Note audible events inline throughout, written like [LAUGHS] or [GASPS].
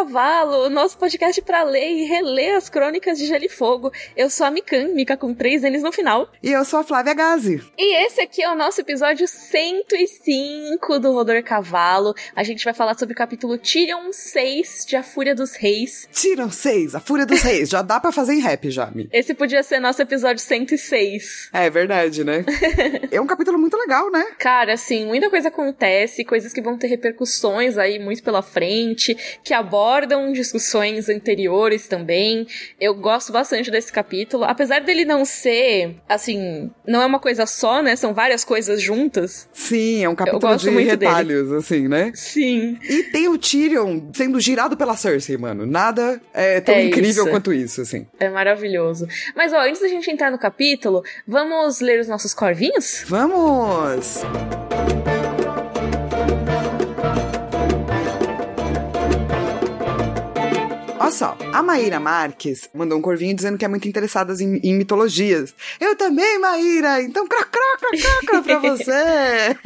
Cavalo, nosso podcast para ler e reler as crônicas de Gelo e Fogo. Eu sou a Mikan, Mika com três N's no final. E eu sou a Flávia Gazi. E esse aqui é o nosso episódio 105 do Rodor Cavalo. A gente vai falar sobre o capítulo Tyrion 6 de A Fúria dos Reis. Tyrion 6, A Fúria dos Reis. já dá para fazer em rap já, Mi. Esse podia ser nosso episódio 106. É verdade, né? [LAUGHS] é um capítulo muito legal, né? Cara, assim, muita coisa acontece, coisas que vão ter repercussões aí muito pela frente, que abordam discussões anteriores também. Eu gosto bastante desse capítulo, apesar dele não ser, assim, não é uma coisa só, né? São várias coisas juntas. Sim, é um capítulo de retalhos, dele. assim, né? Sim. E tem o Tyrion sendo girado pela Cersei, mano. Nada é tão é incrível isso. quanto isso, assim. É maravilhoso. Mas, ó, antes da gente entrar no capítulo, vamos ler os nossos corvinhos? Vamos! Olha só, a Maíra Marques mandou um corvinho dizendo que é muito interessada em, em mitologias. Eu também, Maíra! Então, cracra, cracra pra [LAUGHS] você!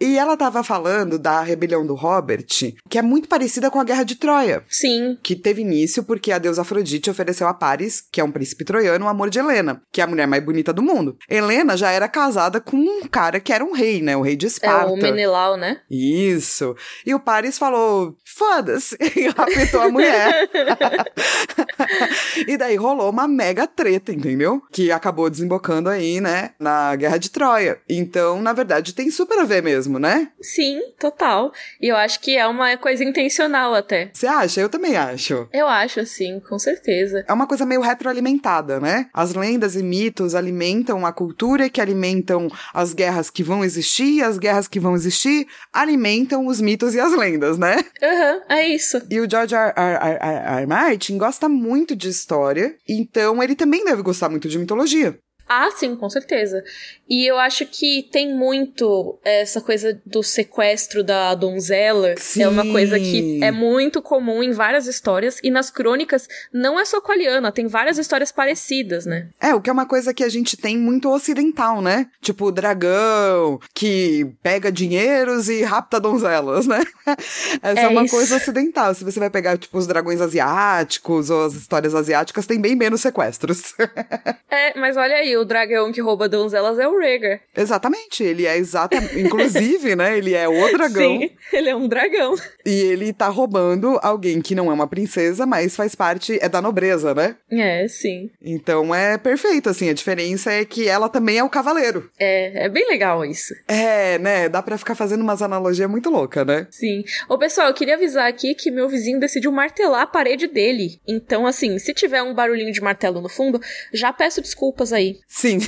e ela tava falando da rebelião do Robert, que é muito parecida com a Guerra de Troia. Sim. Que teve início porque a deusa Afrodite ofereceu a Paris, que é um príncipe troiano, o amor de Helena, que é a mulher mais bonita do mundo. Helena já era casada com um cara que era um rei, né? O rei de Esparta. É, o Menelau, né? Isso. E o Paris falou, foda-se, [LAUGHS] e raptou a mulher. [LAUGHS] e daí rolou uma mega treta, entendeu? Que acabou desembocando aí, né, na Guerra de Troia. Então, na verdade, tem super a ver mesmo, né? Sim, total. E eu acho que é uma coisa intencional até. Você acha? Eu também acho. Eu acho, sim, com certeza. É uma coisa meio retroalimentada, né? As lendas e mitos alimentam a cultura que alimentam as guerras que vão existir, e as guerras que vão existir alimentam os mitos e as lendas, né? Aham, uhum, é isso. E o George R. R. R. R. Martin gosta muito de história, então ele também deve gostar muito de mitologia. Ah, sim, com certeza. E eu acho que tem muito essa coisa do sequestro da donzela. Sim. É uma coisa que é muito comum em várias histórias. E nas crônicas, não é só com a Liana, tem várias histórias parecidas, né? É, o que é uma coisa que a gente tem muito ocidental, né? Tipo, o dragão que pega dinheiros e rapta donzelas, né? [LAUGHS] Essa é, é uma isso. coisa ocidental. Se você vai pegar, tipo, os dragões asiáticos ou as histórias asiáticas, tem bem menos sequestros. [LAUGHS] é, mas olha aí, o dragão que rouba donzelas é o Rhaegar. Exatamente, ele é exatamente, inclusive, né, ele é o [LAUGHS] dragão. Sim, ele é um dragão. E ele tá roubando alguém que não é uma princesa, mas faz parte, é da nobreza, né? É, sim. Então é perfeito, assim, a diferença é que ela também é o cavaleiro. É, é bem legal isso. É, né, dá pra ficar fazendo umas analogias muito loucas, né? Sim. Ô, pessoal, eu queria avisar aqui que meu vizinho decidiu martelar a parede dele. Então, assim, se tiver um barulhinho de martelo no fundo, já peço desculpas aí. Sim.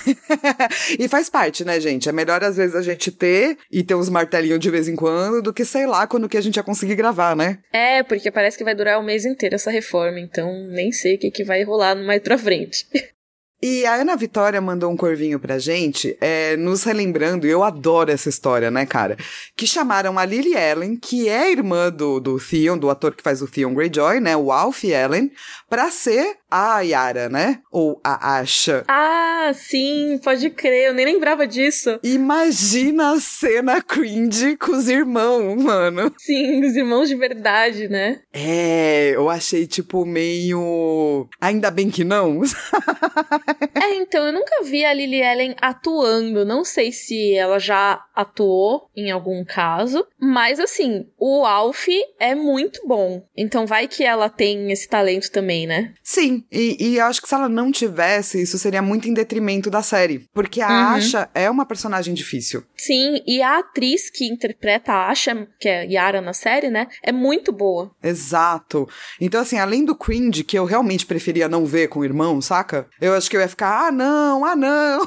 [LAUGHS] e faz parte, né, gente? É melhor às vezes a gente ter e ter uns martelinhos de vez em quando do que, sei lá, quando que a gente ia conseguir gravar, né? É, porque parece que vai durar o mês inteiro essa reforma, então nem sei o que, que vai rolar mais pra frente. [LAUGHS] E a Ana Vitória mandou um corvinho pra gente, é, nos relembrando, e eu adoro essa história, né, cara? Que chamaram a Lily Ellen, que é irmã do, do Theon, do ator que faz o Theon Greyjoy, né? O Alfie Ellen, pra ser a Yara, né? Ou a Asha. Ah, sim, pode crer, eu nem lembrava disso. Imagina a cena cringe com os irmãos, mano. Sim, os irmãos de verdade, né? É, eu achei, tipo, meio. Ainda bem que não. [LAUGHS] é, então, eu nunca vi a Lily Ellen atuando. Não sei se ela já atuou em algum caso. Mas, assim, o Alf é muito bom. Então, vai que ela tem esse talento também, né? Sim, e, e eu acho que se ela não tivesse, isso seria muito em detrimento da série. Porque a uhum. Asha é uma personagem difícil. Sim, e a atriz que interpreta a Asha, que é Yara na série, né? É muito boa. Exato. Então, assim, além do cringe, que eu realmente preferia não ver com o irmão, saca? Eu acho que eu ia ficar, ah, não, ah, [LAUGHS] não.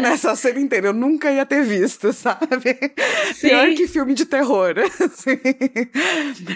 Nessa cena inteira, eu nunca ia ter visto, sabe? Sim. Pior que filme de terror. [LAUGHS] Assim.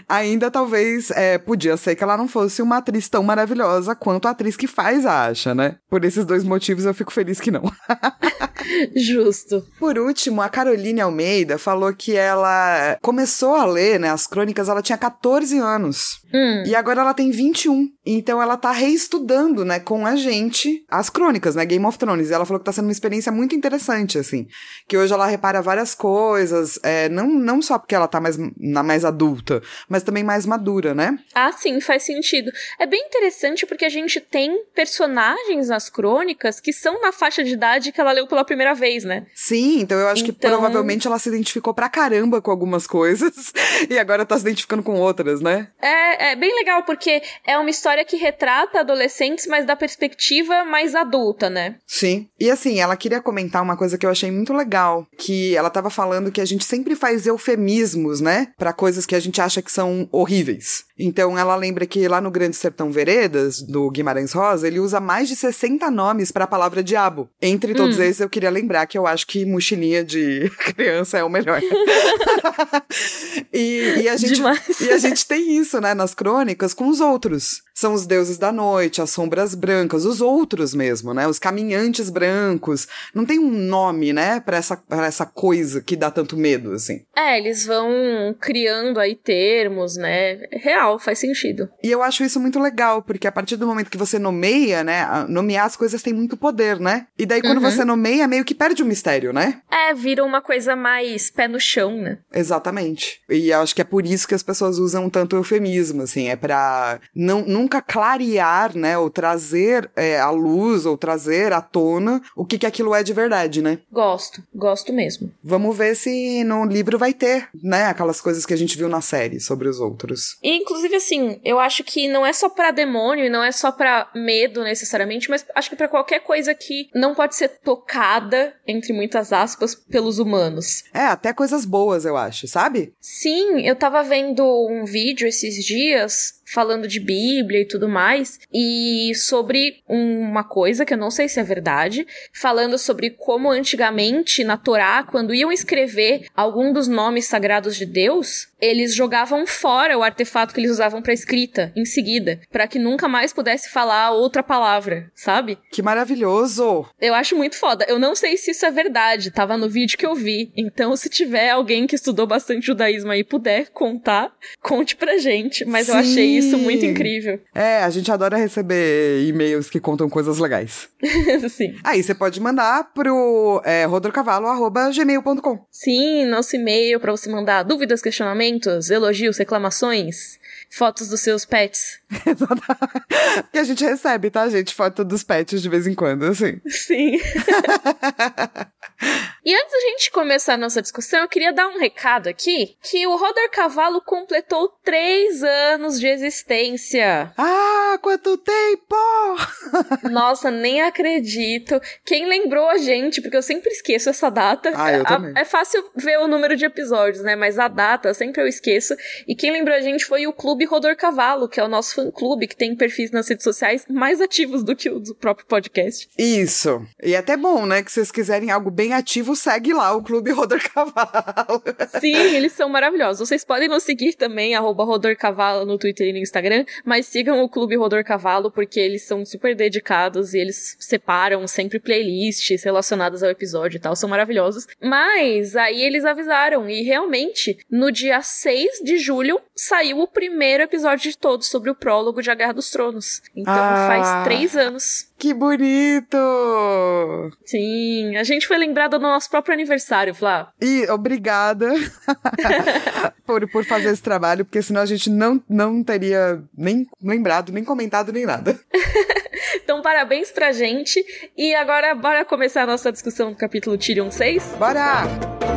Ainda talvez é, podia ser que ela não fosse uma atriz tão maravilhosa quanto a atriz que faz a Asha, né? Por esses dois motivos eu fico feliz que não. [LAUGHS] [LAUGHS] Justo. Por último, a Caroline Almeida falou que ela começou a ler, né, as crônicas, ela tinha 14 anos. Hum. E agora ela tem 21. Então ela tá reestudando, né, com a gente as crônicas, né, Game of Thrones. E ela falou que tá sendo uma experiência muito interessante, assim. Que hoje ela repara várias coisas, é, não, não só porque ela tá mais, na mais adulta, mas também mais madura, né? Ah, sim, faz sentido. É bem interessante porque a gente tem personagens nas crônicas que são na faixa de idade que ela leu pela primeira vez, né? Sim, então eu acho Então- que provavelmente ela se identificou pra caramba com algumas coisas [LAUGHS] e agora tá se identificando com outras, né? É, é bem legal porque é uma história que retrata adolescentes, mas da perspectiva mais adulta, né? Sim. E assim, ela queria comentar uma coisa que eu achei muito legal, que ela tava falando que a gente sempre faz eufemismos, né, Pra coisas que a gente acha que são horríveis. Então ela lembra que lá no Grande Sertão Veredas, do Guimarães Rosa, ele usa mais de 60 nomes pra palavra diabo. Entre todos esses, eu queria lembrar que eu acho que mochilinha de [LAUGHS] criança é o melhor. [LAUGHS] e, e a gente, Demais. e a gente tem isso, né, nas crônicas com os outros. São os deuses da noite, as sombras brancas, os outros mesmo, né? Os caminhantes brancos. Não tem um nome, né, pra essa, pra essa coisa que dá tanto medo, assim. É, eles vão criando aí termos, né? Real, faz sentido. E eu acho isso muito legal, porque a partir do momento que você nomeia, né, nomear as coisas tem muito poder, né? E daí quando Uhum. você nomeia, meio que perde o mistério, né? É, vira uma coisa mais pé no chão, né? Exatamente. E eu acho que é por isso que as pessoas usam tanto eufemismo, assim, é pra não, nunca clarear, né, ou trazer é, à luz, ou trazer à tona o que, que aquilo é de verdade, né? Gosto, gosto mesmo. Vamos ver se no livro vai ter, né, aquelas coisas que a gente viu na série sobre os outros. E, inclusive, assim, eu acho que não é só pra demônio e não é só pra medo necessariamente, mas acho que pra qualquer coisa que não pode ser tocada, entre muitas aspas, pelos humanos. É, até coisas boas, eu acho, sabe? Sim, eu tava vendo um vídeo esses dias falando de Bíblia e tudo mais, e sobre uma coisa que eu não sei se é verdade, falando sobre como antigamente na Torá, quando iam escrever algum dos nomes sagrados de Deus, eles jogavam fora o artefato que eles usavam pra escrita em seguida, pra que nunca mais pudesse falar outra palavra, sabe? Que maravilhoso! Eu acho muito foda. Eu não sei se isso é verdade, tava no vídeo que eu vi. Então, se tiver alguém que estudou bastante judaísmo aí e puder contar, conte pra gente. Mas eu Sim. achei isso muito incrível. É, a gente adora receber e-mails que contam coisas legais. [LAUGHS] Sim. Aí você pode mandar pro é, rodorcavalo.gmail.com. Sim, nosso e-mail pra você mandar dúvidas, questionamentos, elogios, reclamações, fotos dos seus pets. [LAUGHS] que a gente recebe, tá, gente? Foto dos pets de vez em quando, assim. Sim. [LAUGHS] E antes da gente começar a nossa discussão, eu queria dar um recado aqui que o Rodor Cavalo completou três anos de existência. Ah, quanto tempo! [LAUGHS] Nossa, nem acredito. Quem lembrou a gente, porque eu sempre esqueço essa data. Ah, eu também. É fácil ver o número de episódios, né? Mas a data sempre eu esqueço. E quem lembrou a gente foi o Clube Rodor Cavalo, que é o nosso fã-clube, que tem perfis nas redes sociais mais ativos do que o do próprio podcast. Isso. E é até bom, né? Que vocês quiserem algo bem ativo, segue lá o Clube Rodor Cavalo. Sim, eles são maravilhosos. Vocês podem nos seguir também, arroba Rodor Cavalo no Twitter e no Instagram, mas sigam o Clube Rodor Cavalo, porque eles são super dedicados e eles separam sempre playlists relacionadas ao episódio e tal, são maravilhosos. Mas aí eles avisaram, e realmente, no dia 6 de julho, saiu o primeiro episódio de todos sobre o prólogo de A Guerra dos Tronos. Então Ah. faz três anos. Que bonito! Sim, a gente foi lembrado no nosso próprio aniversário, Flá. E obrigada [LAUGHS] por, por fazer esse trabalho, porque senão a gente não, não teria nem lembrado, nem comentado, nem nada. [LAUGHS] Então, parabéns pra gente. E agora, bora começar a nossa discussão do capítulo Tyrion 6? Bora!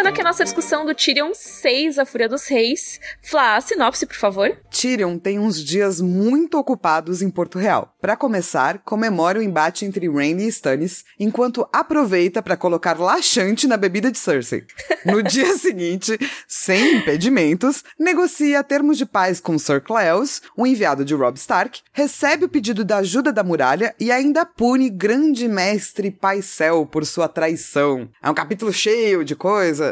Começando aqui a nossa discussão do Tyrion 6, A Fúria dos Reis. Flá, sinopse, por favor. Tyrion tem uns dias muito ocupados em Porto Real. Para começar, comemora o embate entre Rhaenys e Stannis, enquanto aproveita para colocar laxante na bebida de Cersei. No [LAUGHS] dia seguinte, sem impedimentos, negocia termos de paz com Sir Cleos, o enviado de Robb Stark, recebe o pedido da ajuda da muralha e ainda pune grande mestre Paisel por sua traição. É um capítulo cheio de coisas.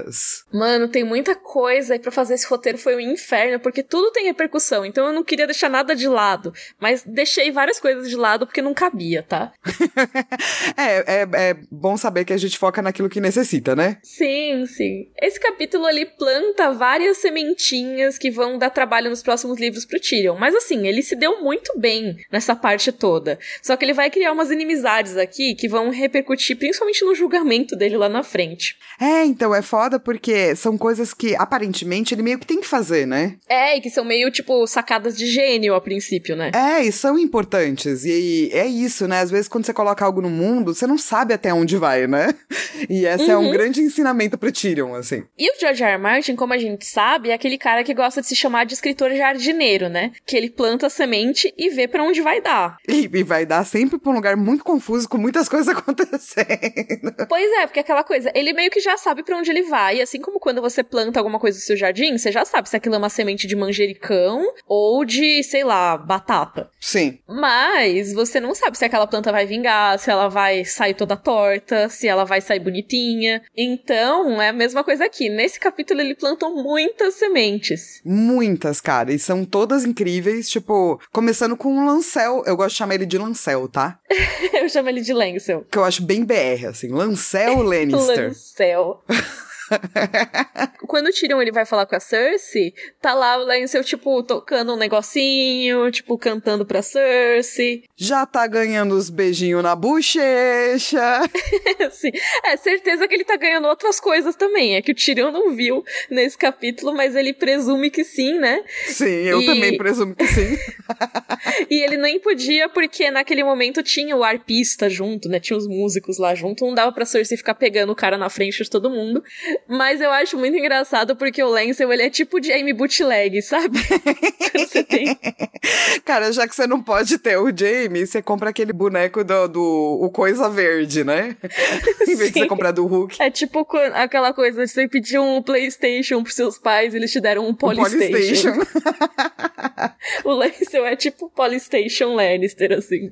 Mano, tem muita coisa e pra fazer esse roteiro foi um inferno, porque tudo tem repercussão, então eu não queria deixar nada de lado, mas deixei várias coisas de lado porque não cabia, tá? [LAUGHS] é, é, é bom saber que a gente foca naquilo que necessita, né? Sim, sim. Esse capítulo ali planta várias sementinhas que vão dar trabalho nos próximos livros pro Tyrion, mas assim, ele se deu muito bem nessa parte toda. Só que ele vai criar umas inimizades aqui que vão repercutir principalmente no julgamento dele lá na frente. É, então é foda porque são coisas que aparentemente ele meio que tem que fazer, né? É, e que são meio tipo sacadas de gênio a princípio, né? É, e são importantes. E é isso, né? Às vezes quando você coloca algo no mundo, você não sabe até onde vai, né? [LAUGHS] E esse uhum. é um uhum. grande ensinamento pro Tyrion, assim. E o George R. R. Martin, como a gente sabe, é aquele cara que gosta de se chamar de escritor jardineiro, né? Que ele planta a semente e vê para onde vai dar. E, e vai dar sempre pra um lugar muito confuso, com muitas [LAUGHS] coisas acontecendo. Pois é, porque aquela coisa, ele meio que já sabe para onde ele vai. E assim como quando você planta alguma coisa no seu jardim, você já sabe se aquilo é uma semente de manjericão ou de, sei lá, batata. Sim. Mas você não sabe se aquela planta vai vingar, se ela vai sair toda torta, se ela vai sair bonitinha. Então, é a mesma coisa aqui. Nesse capítulo ele plantou muitas sementes. Muitas, cara. E são todas incríveis. Tipo, começando com o Lancel. Eu gosto de chamar ele de Lancel, tá? [LAUGHS] eu chamo ele de Lancel. Que eu acho bem BR, assim. Lancel Lannister. [LAUGHS] Lancel. [LAUGHS] [LAUGHS] Quando o Tyrion ele vai falar com a Cersei, tá lá o Lancel, tipo, tocando um negocinho, tipo, cantando pra Cersei. Já tá ganhando os beijinhos na bochecha. [LAUGHS] Sim. É, certeza que ele tá ganhando outras coisas também. É que o Tyrion não viu nesse capítulo, mas ele presume que sim, né? Sim, eu e... também presumo que sim. [LAUGHS] e ele nem podia, porque naquele momento tinha o arpista junto, né? Tinha os músicos lá junto. Não dava pra Cersei ficar pegando o cara na frente de todo mundo. Mas eu acho muito engraçado porque o Lancel, ele é tipo Jamie Bootleg, sabe? [LAUGHS] você tem. Cara, já que você não pode ter o Jamie, você compra aquele boneco do, do o Coisa Verde, né? [LAUGHS] em vez de você comprar do Hulk. É tipo aquela coisa de você pedir um PlayStation pros seus pais, eles te deram um Polystation. Um Polystation. [LAUGHS] [LAUGHS] o Lancel é tipo Polystation Lannister, assim.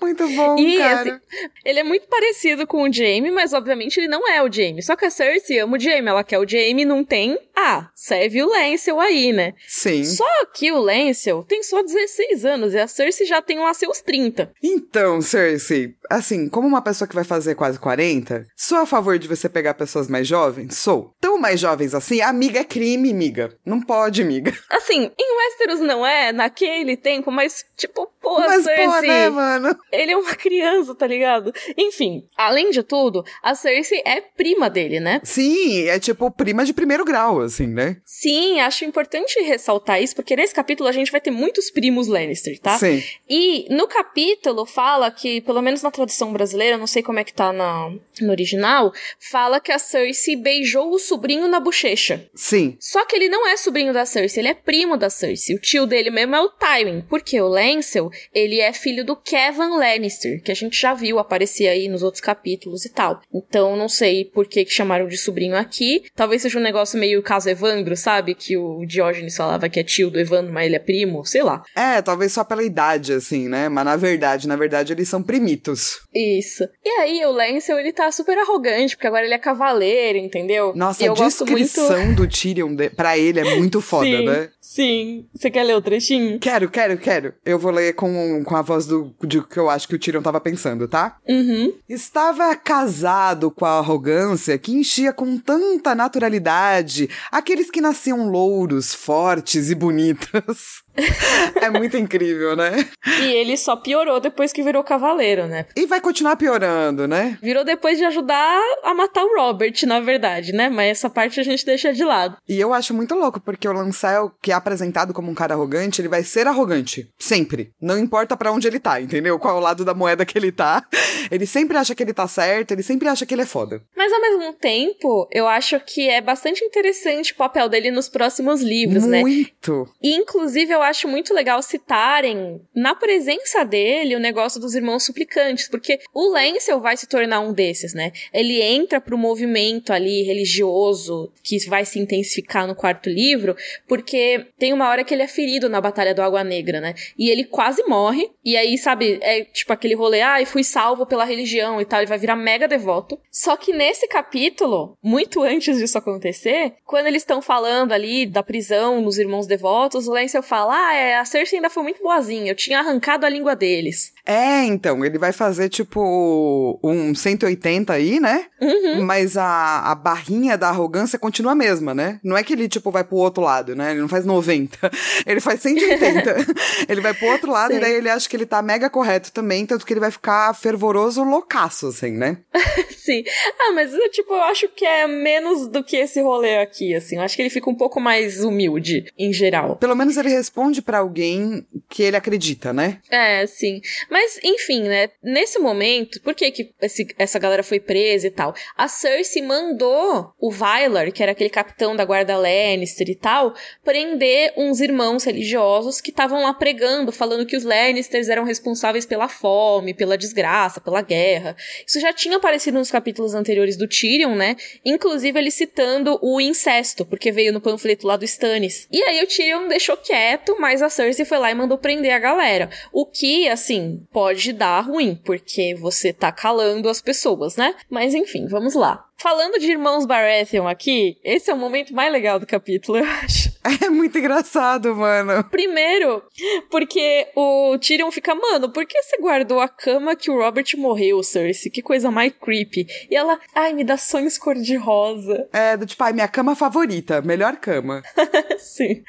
Muito bom, e, cara. Assim, ele é muito parecido com o Jamie, mas obviamente ele não é o Jamie. Só que a Cersei ama o Jamie, ela quer o Jamie, não tem. Ah, serve o Lancel aí, né? Sim. Só que o Lancel tem só 16 anos e a Cersei já tem lá seus 30. Então, Cersei, assim, como uma pessoa que vai fazer quase 40, sou a favor de você pegar pessoas mais jovens? Sou. Tão mais jovens assim, amiga é crime, amiga. Não pode, amiga. Assim, em Westeros não é naquele tempo, mas tipo, pô, mas, Cersei. Pô, né, mano? Ele é uma criança, tá ligado? Enfim, além de tudo, a Cersei é prima dele, né? Sim, é tipo prima de primeiro grau, assim, né? Sim, acho importante ressaltar isso, porque nesse capítulo a gente vai ter muitos primos Lannister, tá? Sim. E no capítulo fala que, pelo menos na tradução brasileira, não sei como é que tá na, no original, fala que a Cersei beijou o sobrinho na bochecha. Sim. Só que ele não é sobrinho da Cersei, ele é primo da Cersei. O tio dele mesmo é o Tywin, porque o Lancel, ele é filho do Kevin Lannister, que a gente já viu aparecer aí nos outros capítulos e tal. Então, não sei por que, que chamaram de sobrinho aqui. Talvez seja um negócio meio caso Evandro, sabe? Que o Diógenes falava que é tio do Evandro, mas ele é primo, sei lá. É, talvez só pela idade, assim, né? Mas na verdade, na verdade, eles são primitos. Isso. E aí, o Lancel, ele tá super arrogante, porque agora ele é cavaleiro, entendeu? Nossa, a descrição muito... do Tyrion de... pra ele é muito [LAUGHS] foda, Sim. né? Sim. Você quer ler o trechinho? Quero, quero, quero. Eu vou ler com, com a voz do de que eu acho que o Tyrion tava pensando, tá? Uhum. Estava casado com a arrogância que enchia com tanta naturalidade aqueles que nasciam louros, fortes e bonitos. [LAUGHS] é muito incrível, né? E ele só piorou depois que virou cavaleiro, né? E vai continuar piorando, né? Virou depois de ajudar a matar o Robert, na verdade, né? Mas essa parte a gente deixa de lado. E eu acho muito louco, porque o Lancel, que é apresentado como um cara arrogante, ele vai ser arrogante. Sempre. Não importa para onde ele tá, entendeu? Qual lado da moeda que ele tá. Ele sempre acha que ele tá certo, ele sempre acha que ele é foda. Mas ao mesmo tempo, eu acho que é bastante interessante o papel dele nos próximos livros, muito. né? Muito. E inclusive eu eu acho muito legal citarem, na presença dele, o negócio dos irmãos suplicantes, porque o Lancel vai se tornar um desses, né? Ele entra pro movimento ali religioso que vai se intensificar no quarto livro, porque tem uma hora que ele é ferido na Batalha do Água Negra, né? E ele quase morre, e aí, sabe, é tipo aquele rolê, ah, fui salvo pela religião e tal, ele vai virar mega devoto. Só que nesse capítulo, muito antes disso acontecer, quando eles estão falando ali da prisão nos irmãos devotos, o Lancel fala, ah, é, a Cersei ainda foi muito boazinha, eu tinha arrancado a língua deles. É, então, ele vai fazer tipo um 180 aí, né? Uhum. Mas a, a barrinha da arrogância continua a mesma, né? Não é que ele, tipo, vai pro outro lado, né? Ele não faz 90. [LAUGHS] Ele faz 180. [LAUGHS] ele vai pro outro lado Sim. e daí ele acha que ele tá mega correto também, tanto que ele vai ficar fervoroso loucaço, assim, né? [LAUGHS] Sim. Ah, mas tipo, eu acho que é menos do que esse rolê aqui, assim. Eu acho que ele fica um pouco mais humilde, em geral. Pelo menos ele responde para alguém que ele acredita, né? É, sim. Mas, enfim, né? Nesse momento, por que, que esse, essa galera foi presa e tal? A Cersei mandou o Vylar, que era aquele capitão da guarda Lannister e tal, prender uns irmãos religiosos que estavam lá pregando, falando que os Lannisters eram responsáveis pela fome, pela desgraça, pela guerra. Isso já tinha aparecido nos capítulos anteriores do Tyrion, né? Inclusive ele citando o incesto, porque veio no panfleto lá do Stannis. E aí o Tyrion deixou quieto, mas a Cersei foi lá e mandou prender a galera. O que, assim, pode dar ruim, porque você tá calando as pessoas, né? Mas enfim, vamos lá. Falando de irmãos Baratheon aqui, esse é o momento mais legal do capítulo, eu acho. [LAUGHS] É muito engraçado, mano. Primeiro, porque o Tyrion fica, mano, por que você guardou a cama que o Robert morreu, Cersei? Que coisa mais creepy. E ela, ai, me dá sonhos cor-de-rosa. É, do tipo, ai, minha cama favorita, melhor cama. [LAUGHS] Sim.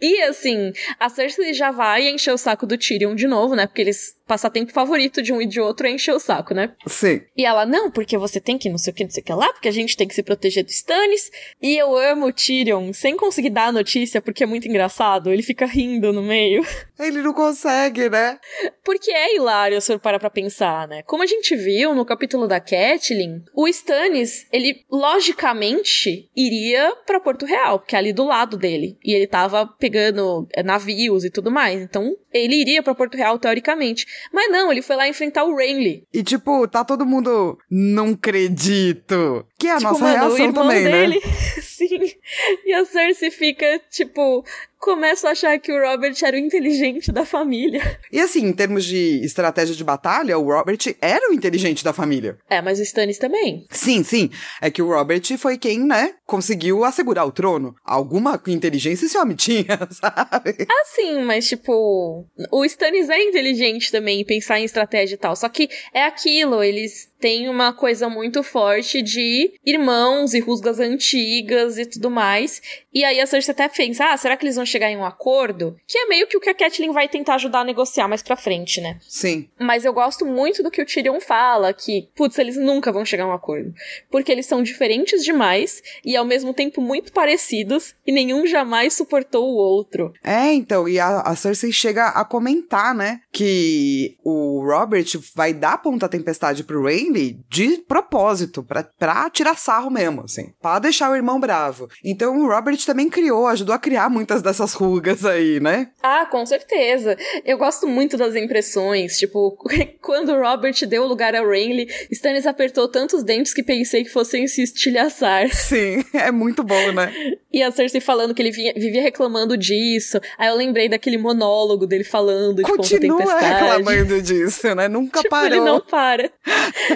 E assim, a Cersei já vai encher o saco do Tyrion de novo, né? Porque eles passatempo favorito de um e de outro é encher o saco, né? Sim. E ela, não, porque você tem que não sei o que, não sei o que lá, porque a gente tem que se proteger do Stannis. E eu amo o Tyrion, sem conseguir dar a notícia, porque é muito engraçado. Ele fica rindo no meio. [LAUGHS] Ele não consegue, né? Porque é hilário se for parar pra pensar, né? Como a gente viu no capítulo da Catelyn, o Stannis, ele logicamente iria para Porto Real, que é ali do lado dele. E ele tava pegando é, navios e tudo mais. Então, ele iria para Porto Real, teoricamente. Mas não, ele foi lá enfrentar o Renly. E tipo, tá todo mundo. Não acredito. Que é a tipo, nossa reação também, né? dele, [LAUGHS] né? Sim. E a Cersei fica, tipo, começo a achar que o Robert era o inteligente da família. E assim, em termos de estratégia de batalha, o Robert era o inteligente da família. É, mas o Stannis também. Sim, sim. É que o Robert foi quem, né, conseguiu assegurar o trono. Alguma inteligência esse homem tinha, [LAUGHS] sabe? Ah, sim, mas tipo, o Stannis é inteligente também pensar em estratégia e tal. Só que é aquilo, eles têm uma coisa muito forte de irmãos e rusgas antigas e tudo mais. E aí a Cersei até pensa, ah, será que eles vão chegar em um acordo? Que é meio que o que a Catelyn vai tentar ajudar a negociar mais pra frente, né? Sim. Mas eu gosto muito do que o Tyrion fala, que, putz, eles nunca vão chegar a um acordo. Porque eles são diferentes demais e ao mesmo tempo muito parecidos e nenhum jamais suportou o outro. É, então, e a, a Cersei chega a comentar, né, que o Robert vai dar ponta tempestade pro Renly de propósito, pra, pra tirar sarro mesmo, assim, pra deixar o irmão bravo. Então o Robert também criou, ajudou a criar muitas dessas rugas aí, né? Ah, com certeza. Eu gosto muito das impressões. Tipo, [LAUGHS] quando o Robert deu lugar a Renly, Stannis apertou tantos dentes que pensei que fossem se estilhaçar. [LAUGHS] Sim, é muito bom, né? e a Cersei falando que ele vinha, vivia reclamando disso. Aí eu lembrei daquele monólogo dele falando de Continua Ponta Tempestade. reclamando disso, né? Nunca [LAUGHS] tipo, parou. Ele não para.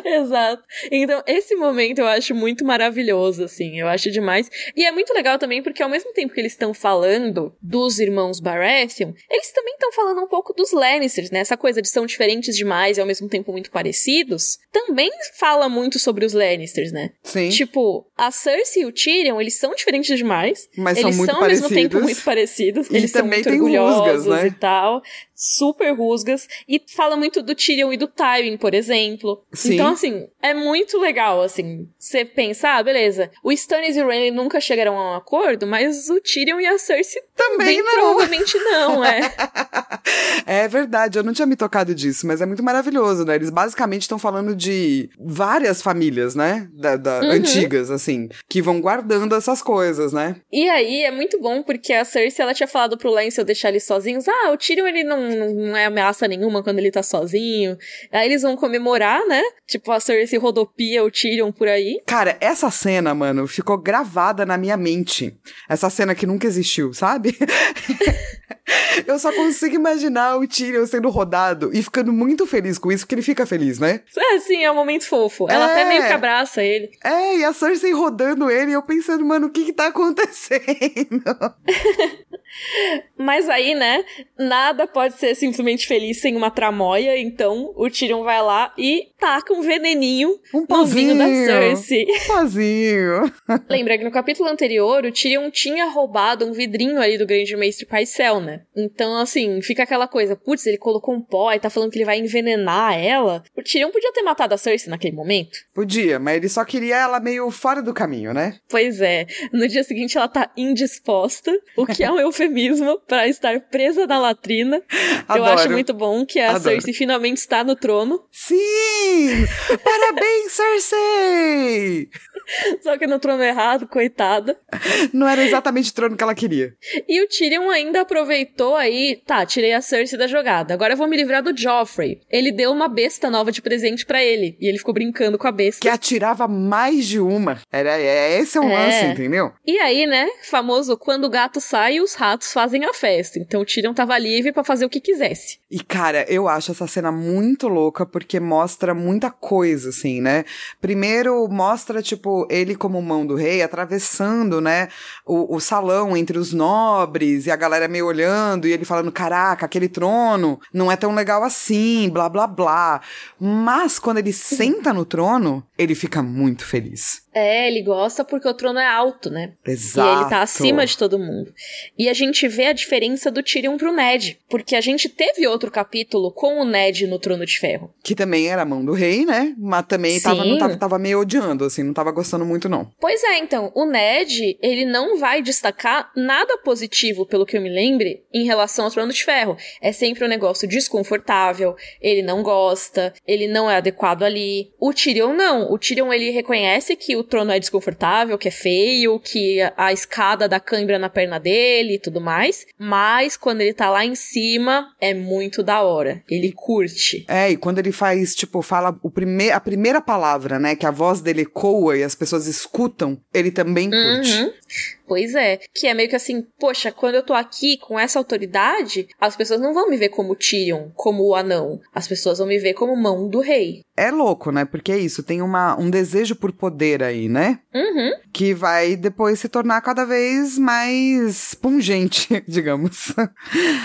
Exato. Então, esse momento eu acho muito maravilhoso, assim. Eu acho demais. E é muito legal também porque ao mesmo tempo que eles estão falando dos irmãos Baratheon, eles também estão falando um pouco dos Lannisters, né? Essa coisa de são diferentes demais e ao mesmo tempo muito parecidos. Também fala muito sobre os Lannisters, né? Sim. Tipo, a Cersei e o Tyrion, eles são diferentes demais. Mas eles são muito são parecidos. ao mesmo tempo muito parecidos. E eles também são muito orgulhosos rusgas, né? e tal. Super rusgas e fala muito do Tyrion e do Tywin, por exemplo. Sim. Então, assim, é muito legal, assim, você pensar, ah, beleza, o Stannis e o Renly nunca chegaram a um acordo, mas o Tyrion e a Cersei também não. provavelmente não, é. [LAUGHS] é verdade, eu não tinha me tocado disso, mas é muito maravilhoso, né? Eles basicamente estão falando de várias famílias, né? Da, da uhum. Antigas, assim, que vão guardando essas coisas, né? E aí é muito bom porque a Cersei, ela tinha falado pro Lancel deixar eles sozinhos. Ah, o Tyrion, ele não, não é ameaça nenhuma quando ele tá sozinho. Aí eles vão comemorar, né? Tipo, a Cersei rodopia o Tyrion por aí. Cara, essa cena, mano, ficou gravada na minha mente. Essa cena que nunca existiu, sabe? [LAUGHS] [LAUGHS] Eu só consigo imaginar o Tyrion sendo rodado e ficando muito feliz com isso, porque ele fica feliz, né? É, sim, é um momento fofo. Ela é, até meio que abraça ele. É, e a Cersei rodando ele, e eu pensando, mano, o que que tá acontecendo? [LAUGHS] Mas aí, né, nada pode ser simplesmente feliz sem uma tramóia, então o Tyrion vai lá e taca um veneninho um no vinho da Cersei. Um [LAUGHS] pozinho. Lembra que no capítulo anterior, o Tyrion tinha roubado um vidrinho ali do grande mestre Paisel, né? Então, assim, fica aquela coisa, putz, ele colocou um pó e tá falando que ele vai envenenar ela. O Tyrion podia ter matado a Cersei naquele momento. Podia, mas ele só queria ela meio fora do caminho, né? Pois é. No dia seguinte ela tá indisposta, o que é um [LAUGHS] eufemismo para estar presa na latrina. Adoro. Eu acho muito bom que a Adoro. Cersei finalmente está no trono. Sim! [LAUGHS] Parabéns, Cersei! Só que no trono errado, coitada. Não era exatamente o trono que ela queria. E o Tyrion ainda aproveitou aí, tá, tirei a Cersei da jogada. Agora eu vou me livrar do Joffrey. Ele deu uma besta nova de presente para ele. E ele ficou brincando com a besta. Que atirava mais de uma. Era, é, esse é o é. lance, entendeu? E aí, né, famoso, quando o gato sai, os ratos fazem a festa. Então o Tyrion tava livre para fazer o que quisesse. E, cara, eu acho essa cena muito louca porque mostra muita coisa, assim, né? Primeiro, mostra, tipo, ele como mão do rei atravessando, né, o, o salão entre os nobres e a galera meio olhando e ele falando, caraca, aquele trono não é tão legal assim, blá, blá, blá. Mas quando ele senta no trono, ele fica muito feliz. É, ele gosta porque o trono é alto, né? Exato. E ele tá acima de todo mundo. E a gente vê a diferença do Tyrion pro Ned, porque a gente teve outro capítulo com o Ned no Trono de Ferro. Que também era a mão do rei, né? Mas também tava, não tava, tava meio odiando, assim, não tava gostando muito, não. Pois é, então, o Ned, ele não vai destacar nada positivo, pelo que eu me lembre, em relação ao Trono de Ferro. É sempre um negócio desconfortável, ele não gosta, ele não é adequado ali. O Tyrion não. O Tyrion, ele reconhece que o trono é desconfortável, que é feio, que a escada dá cãibra na perna dele e tudo mais. Mas quando ele tá lá em cima, é muito da hora. Ele curte. É, e quando ele faz, tipo, fala o prime a primeira palavra, né? Que a voz dele ecoa e as pessoas escutam, ele também curte. Uhum. Pois é. Que é meio que assim, poxa, quando eu tô aqui com essa autoridade, as pessoas não vão me ver como Tyrion, como o anão. As pessoas vão me ver como mão do rei. É louco, né? Porque é isso, tem uma, um desejo por poder aí, né? Uhum. Que vai depois se tornar cada vez mais pungente, [LAUGHS] digamos.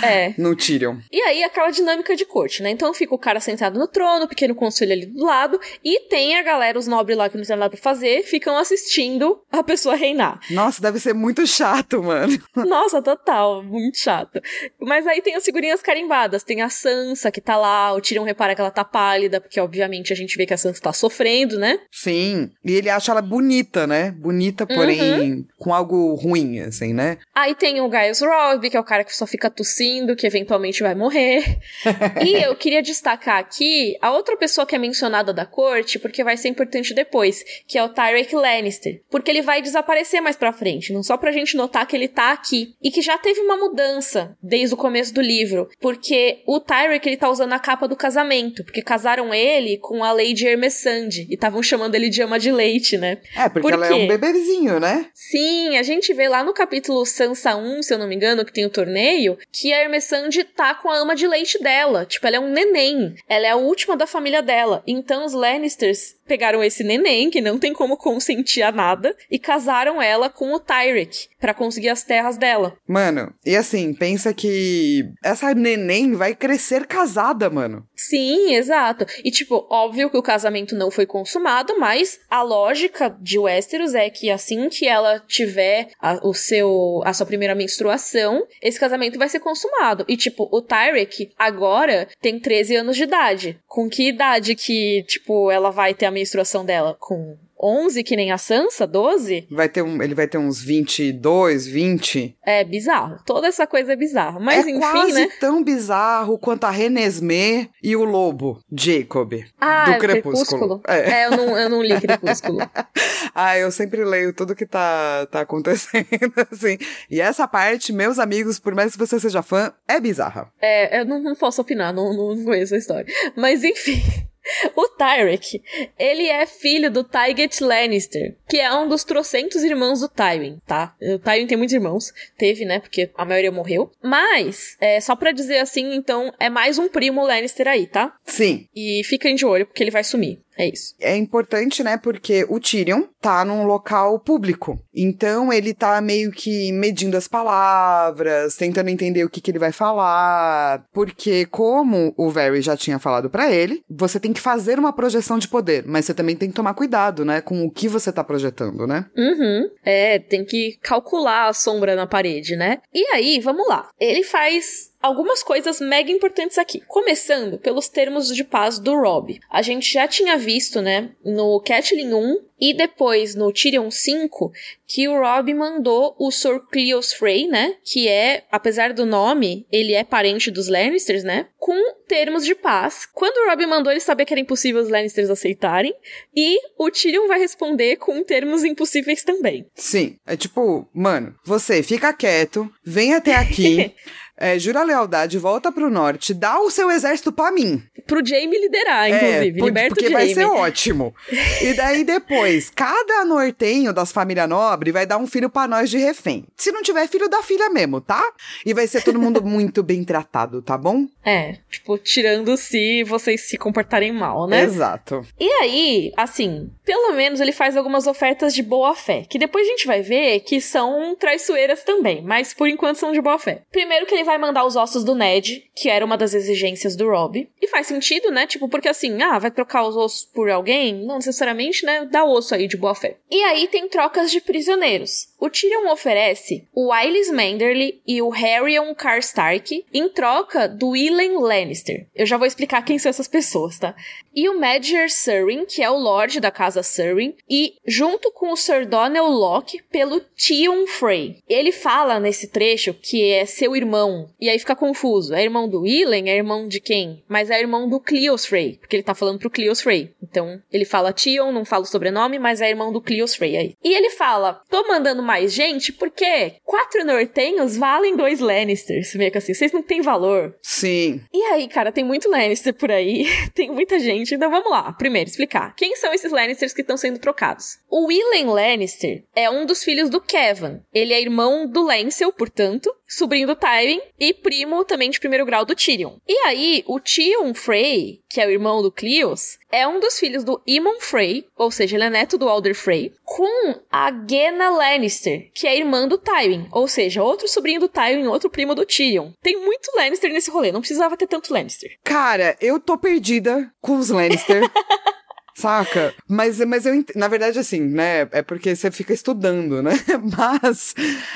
É. no Tyrion. E aí, aquela dinâmica de corte, né? Então fica o cara sentado no trono, o pequeno conselho ali do lado, e tem a galera, os nobres lá que não tem nada pra fazer, ficam assistindo a pessoa reinar. Nossa, deve ser muito chato, mano. Nossa, total, muito chato. Mas aí tem as figurinhas carimbadas. Tem a Sansa que tá lá, o Tyrion repara que ela tá pálida, porque obviamente a gente vê que a Sansa tá sofrendo, né? Sim. E ele acha ela bonita, né? Bonita, porém uhum. com algo ruim, assim, né? Aí tem o Gaius Robb, que é o cara que só fica tossindo, que eventualmente vai morrer. [LAUGHS] e eu queria destacar aqui a outra pessoa que é mencionada da corte, porque vai ser importante depois, que é o Tyrek Lannister. Porque ele vai desaparecer mais pra frente, não só pra gente notar que ele tá aqui. E que já teve uma mudança desde o começo do livro. Porque o Tyrek, ele tá usando a capa do casamento. Porque casaram ele com a Lady Hermesande. E estavam chamando ele de ama de leite, né? É, porque Por ela é um bebezinho, né? Sim, a gente vê lá no capítulo Sansa 1, se eu não me engano, que tem o torneio, que a Hermesande tá com a ama de leite dela. Tipo, ela é um neném. Ela é a última da família dela. Então os Lannisters pegaram esse neném, que não tem como consentir a nada, e casaram ela com o Tyrek Tyrek para conseguir as terras dela. Mano, e assim, pensa que essa neném vai crescer casada, mano. Sim, exato. E tipo, óbvio que o casamento não foi consumado, mas a lógica de Westeros é que assim que ela tiver a, o seu a sua primeira menstruação, esse casamento vai ser consumado. E tipo, o Tyrek agora tem 13 anos de idade. Com que idade que, tipo, ela vai ter a menstruação dela? Com 11, que nem a Sansa, 12? Vai ter um, ele vai ter uns 22, 20. É bizarro. Toda essa coisa é bizarra. Mas é enfim, quase né? tão bizarro quanto a Renesmee e o lobo, Jacob, Ah, do é Crepúsculo. Crepúsculo. É, eu, não, eu não li Crepúsculo. [LAUGHS] ah, eu sempre leio tudo que tá, tá acontecendo, [LAUGHS] assim. E essa parte, meus amigos, por mais que você seja fã, é bizarra. É, eu não, não posso opinar, não, não conheço a história. Mas enfim. [LAUGHS] O Tyrek, ele é filho do Tyget Lannister, que é um dos trocentos irmãos do Tywin, tá? O Tywin tem muitos irmãos, teve, né? Porque a maioria morreu. Mas, é, só pra dizer assim, então, é mais um primo Lannister aí, tá? Sim. E fiquem de olho, porque ele vai sumir. É isso. É importante, né? Porque o Tyrion tá num local público. Então ele tá meio que medindo as palavras, tentando entender o que, que ele vai falar. Porque, como o Varys já tinha falado para ele, você tem que fazer uma projeção de poder, mas você também tem que tomar cuidado, né? Com o que você tá projetando, né? Uhum. É, tem que calcular a sombra na parede, né? E aí, vamos lá. Ele faz algumas coisas mega importantes aqui. Começando pelos termos de paz do Rob. A gente já tinha visto, né, no Catelyn 1 e depois no Tyrion 5 que o Rob mandou o Sir Cleos Frey, né, que é, apesar do nome, ele é parente dos Lannisters, né, com termos de paz. Quando o Rob mandou, ele sabia que era impossível os Lannisters aceitarem e o Tyrion vai responder com termos impossíveis também. Sim, é tipo, mano, você fica quieto, vem até aqui. [LAUGHS] É, jura lealdade, volta pro norte, dá o seu exército pra mim. Pro Jamie liderar, inclusive. É, Liberta porque o vai ser ótimo. [LAUGHS] E daí depois, cada nortenho das famílias nobres vai dar um filho pra nós de refém. Se não tiver filho, dá filha mesmo, tá? E vai ser todo mundo [LAUGHS] muito bem tratado, tá bom? É, tipo, tirando se vocês se comportarem mal, né? Exato. E aí, assim, pelo menos ele faz algumas ofertas de boa fé, que depois a gente vai ver que são traiçoeiras também, mas por enquanto são de boa fé. Primeiro que ele vai mandar os ossos do Ned, que era uma das exigências do Rob. E faz sentido, né? Tipo, porque assim, ah, vai trocar os ossos por alguém? Não necessariamente, né? Dá osso aí de boa fé. E aí tem trocas de prisioneiros. O Tyrion oferece o Wylis Manderly e o Harrion Karstark em troca do Ilyn Lannister. Eu já vou explicar quem são essas pessoas, tá? E o Madger Surryn, que é o Lorde da Casa Surryn, e junto com o Sir Donnell Locke pelo Tion Frey. Ele fala nesse trecho que é seu irmão, e aí fica confuso. É irmão do Ilyn? É irmão de quem? Mas é irmão do Cleos Frey, porque ele tá falando pro Cleos Frey. Então, ele fala Tion, não fala o sobrenome, mas é irmão do Cleos Frey aí. E ele fala, tô mandando mais gente porque quatro nortenhos valem dois Lannisters. Meio que assim, vocês não têm valor. Sim. E aí, cara, tem muito Lannister por aí, [LAUGHS] tem muita gente, então vamos lá. Primeiro, explicar. Quem são esses Lannisters que estão sendo trocados? O Willen Lannister é um dos filhos do Kevin. Ele é irmão do Lancel, portanto, sobrinho do Tywin e primo também de primeiro grau do Tyrion. E aí, o Tion Frey, que é o irmão do Cleos, é um dos filhos do Emon Frey, ou seja, ele é neto do Alder Frey, com a Genna Lannister, que é irmã do Tywin, ou seja, outro sobrinho do Tywin, outro primo do Tyrion. Tem muito Lannister nesse rolê, não precisava ter tanto Lannister. Cara, eu tô perdida com os Lannister. [LAUGHS] Saca? Mas, mas eu, ent- na verdade, assim, né? É porque você fica estudando, né? [LAUGHS] Mas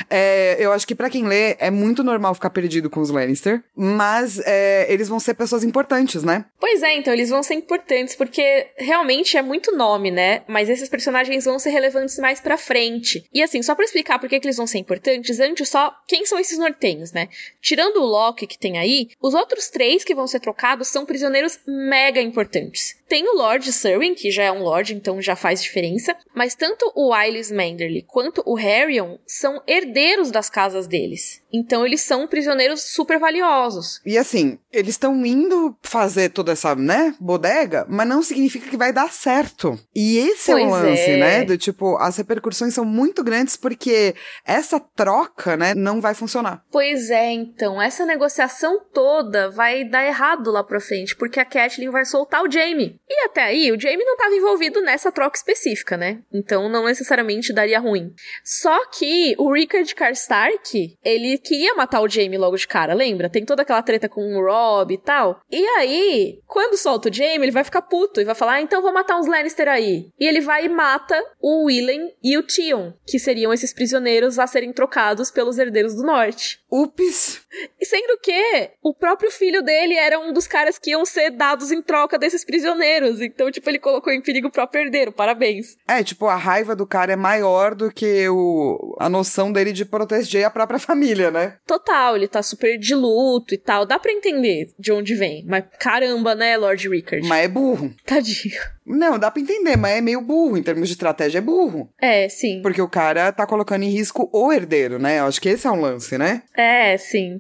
é, eu acho que pra quem lê é muito normal ficar perdido com os Lannister. Mas é, eles vão ser pessoas importantes, né? Pois é, então, eles vão ser importantes, porque realmente é muito nome, né? Mas esses personagens vão ser relevantes mais pra frente. E assim, só pra explicar por que, que eles vão ser importantes, antes só, quem são esses nortenhos, né? Tirando o Loki que tem aí, os outros três que vão ser trocados são prisioneiros mega importantes. Tem o Lord Serwyn, que já é um Lord, então já faz diferença, mas tanto o Wylis Manderly quanto o Harrion são herdeiros das casas deles. Então eles são prisioneiros super valiosos. E assim, eles estão indo fazer toda essa, né, bodega, mas não significa que vai dar certo. E esse é o Pois lance, é. né? Do tipo, as repercussões são muito grandes porque essa troca, né, não vai funcionar. Pois é, então, essa negociação toda vai dar errado lá pra frente, porque a Catelyn vai soltar o Jaime. E até aí, o Jaime não estava envolvido nessa troca específica, né? Então não necessariamente daria ruim. Só que o Rickard Karstark, ele queria matar o Jaime logo de cara, lembra? Tem toda aquela treta com o Rob e tal. E aí, quando solta o Jaime, ele vai ficar puto e vai falar: ah, então vou matar uns Lannister aí. E ele vai e mata o Willen e o Tion, que seriam esses prisioneiros a serem trocados pelos herdeiros do norte. Ups! E sendo que o próprio filho dele era um dos caras que iam ser dados em troca desses prisioneiros. Então, tipo, ele colocou em perigo o próprio herdeiro. Parabéns. É, tipo, a raiva do cara é maior do que o, a noção dele de proteger a própria [LAUGHS] família, né? Total, ele tá super de luto e tal. Dá pra entender de onde vem. Mas caramba, né, Lord Rickard? Mas é burro. Tadinho. Não, dá pra entender, mas é meio burro. Em termos de estratégia, é burro. É, sim. Porque o cara tá colocando em risco o herdeiro, né? Eu acho que esse é um lance, né? É, sim.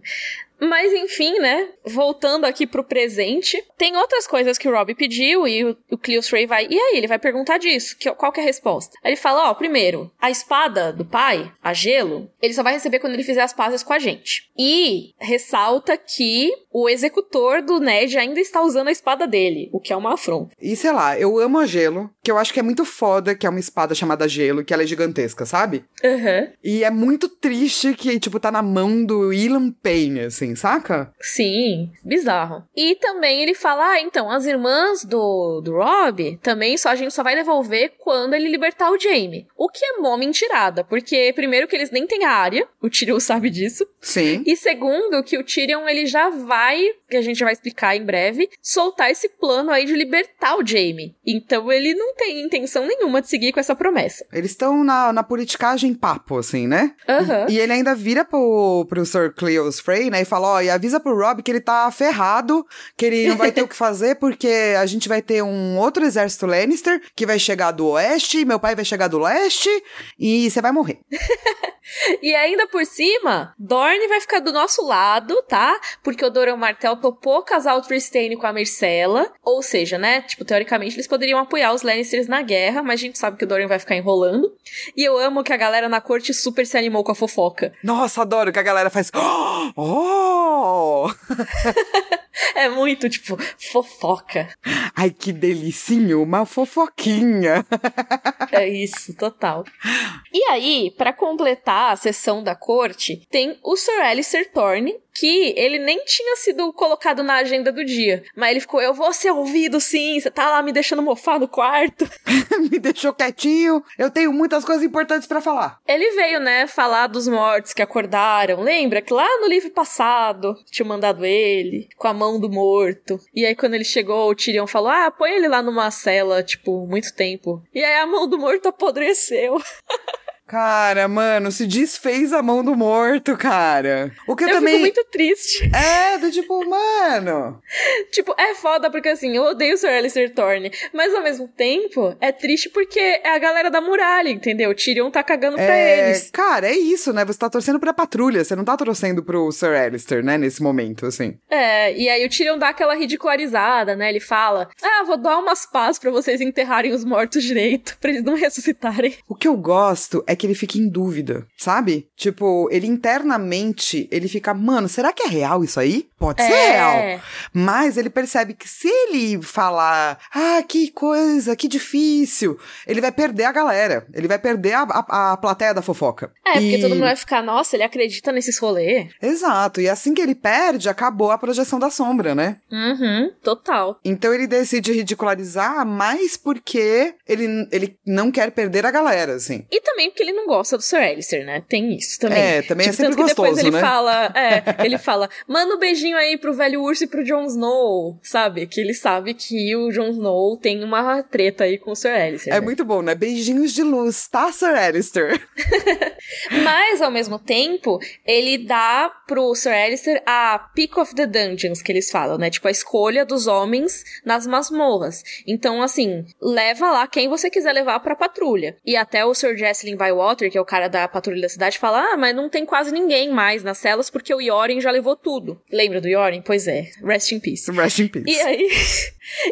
Mas enfim, né? Voltando aqui pro presente, tem outras coisas que o Rob pediu e o, o Cleus Ray vai. E aí, ele vai perguntar disso. Que, qual que é a resposta? Aí ele fala: ó, primeiro, a espada do pai, a gelo, ele só vai receber quando ele fizer as pazes com a gente. E ressalta que o executor do Ned ainda está usando a espada dele, o que é uma afronta. E sei lá, eu amo a gelo, que eu acho que é muito foda que é uma espada chamada gelo, que ela é gigantesca, sabe? Uhum. E é muito triste que, tipo, tá na mão do Ilan Payne, assim, saca? Sim, bizarro. E também ele fala: ah, então, as irmãs do, do Rob também só a gente só vai devolver quando ele libertar o Jaime. O que é mó mentirada, porque primeiro que eles nem têm área, o Tyrion [LAUGHS] sabe disso. Sim. E segundo que o Tyrion ele já vai, que a gente vai explicar em breve, soltar esse plano aí de libertar o Jaime. Então ele não tem intenção nenhuma de seguir com essa promessa. Eles estão na, na politicagem papo, assim, né? Aham. E ele ainda vira pro, pro Sir Cleos Frey, né? E fala, ó, e avisa pro Rob que ele tá ferrado, que ele não vai ter o que fazer, porque a gente vai ter um outro exército Lannister que vai chegar do oeste, meu pai vai chegar do leste, e você vai morrer. [LAUGHS] E ainda por cima, Dorne vai ficar do nosso lado, tá? Porque o Doran Martell topou casar o Tristane com a Myrcella. Ou seja, né? Tipo, teoricamente eles poderiam apoiar os Lannisters na guerra, mas a gente sabe que o Doran vai ficar enrolando. E eu amo que a galera na corte super se animou com a fofoca. Nossa, adoro que a galera faz. [GASPS] Oh! [LAUGHS] É muito, tipo, fofoca. Ai, que delicinho, uma fofoquinha. [LAUGHS] É isso, total. E aí, pra completar a sessão da corte, tem o Sir Alistair Thorne, que ele nem tinha sido colocado na agenda do dia. Mas ele ficou, eu vou ser ouvido sim, você tá lá me deixando mofar no quarto. [LAUGHS] Me deixou quietinho. Eu tenho muitas coisas importantes pra falar. Ele veio, né, falar dos mortos que acordaram. Lembra que lá no livro passado tinha mandado ele, com a mão do morto. E aí quando ele chegou, o Tyrion falou, ah, põe ele lá numa cela, tipo, muito tempo. E aí a mão do morto apodreceu. [LAUGHS] Cara, mano, se desfez a mão do morto, cara. O que eu, Eu também. fico muito triste. É, do tipo, mano. [LAUGHS] Tipo, é foda porque assim, eu odeio o Sir Alistair Thorne, mas ao mesmo tempo é triste porque é a galera da muralha, entendeu? O Tyrion tá cagando pra É, eles. cara, é isso, né? Você tá torcendo pra patrulha, você não tá torcendo pro Sir Alistair, né? Nesse momento, assim. É, e aí o Tyrion dá aquela ridicularizada, né? Ele fala: Ah, vou dar umas pás pra vocês enterrarem os mortos direito, pra eles não ressuscitarem. O que eu gosto é que ele fica em dúvida, sabe? Tipo, ele internamente, ele fica, mano, será que é real isso aí? Pode ser É. real. Mas ele percebe que se ele falar, ah, que coisa, que difícil, ele vai perder a galera. Ele vai perder a, a, a plateia da fofoca. É, porque E- todo mundo vai ficar, nossa, ele acredita nesses rolê. Exato. E assim que ele perde, acabou a projeção da sombra, né? Uhum, total. Então ele decide ridicularizar mais porque ele, ele não quer perder a galera, assim. E também porque ele não gosta do Sir Alistair, né? Tem isso também. É, também é Tipo, sempre tanto que depois ele né? fala, é, [LAUGHS] ele fala, manda um beijinho aí pro velho urso e pro Jon Snow, sabe? Que ele sabe que o Jon Snow tem uma treta aí com o Sir Alistair. É né? muito bom, né? Beijinhos de luz, tá, Sir Alistair? [LAUGHS] Mas, ao mesmo tempo, ele dá pro Sir Alistair a pick of the dungeons, que eles falam, né? Tipo, a escolha dos homens nas masmorras. Então, assim, leva lá quem você quiser levar pra patrulha. E até o Sir Jesselyn Bywater, que é o cara da patrulha da cidade, fala, ah, mas não tem quase ninguém mais nas celas porque o Yoren já levou tudo. Lembra do Yoren? Pois é. Rest in peace. Rest in peace. E aí,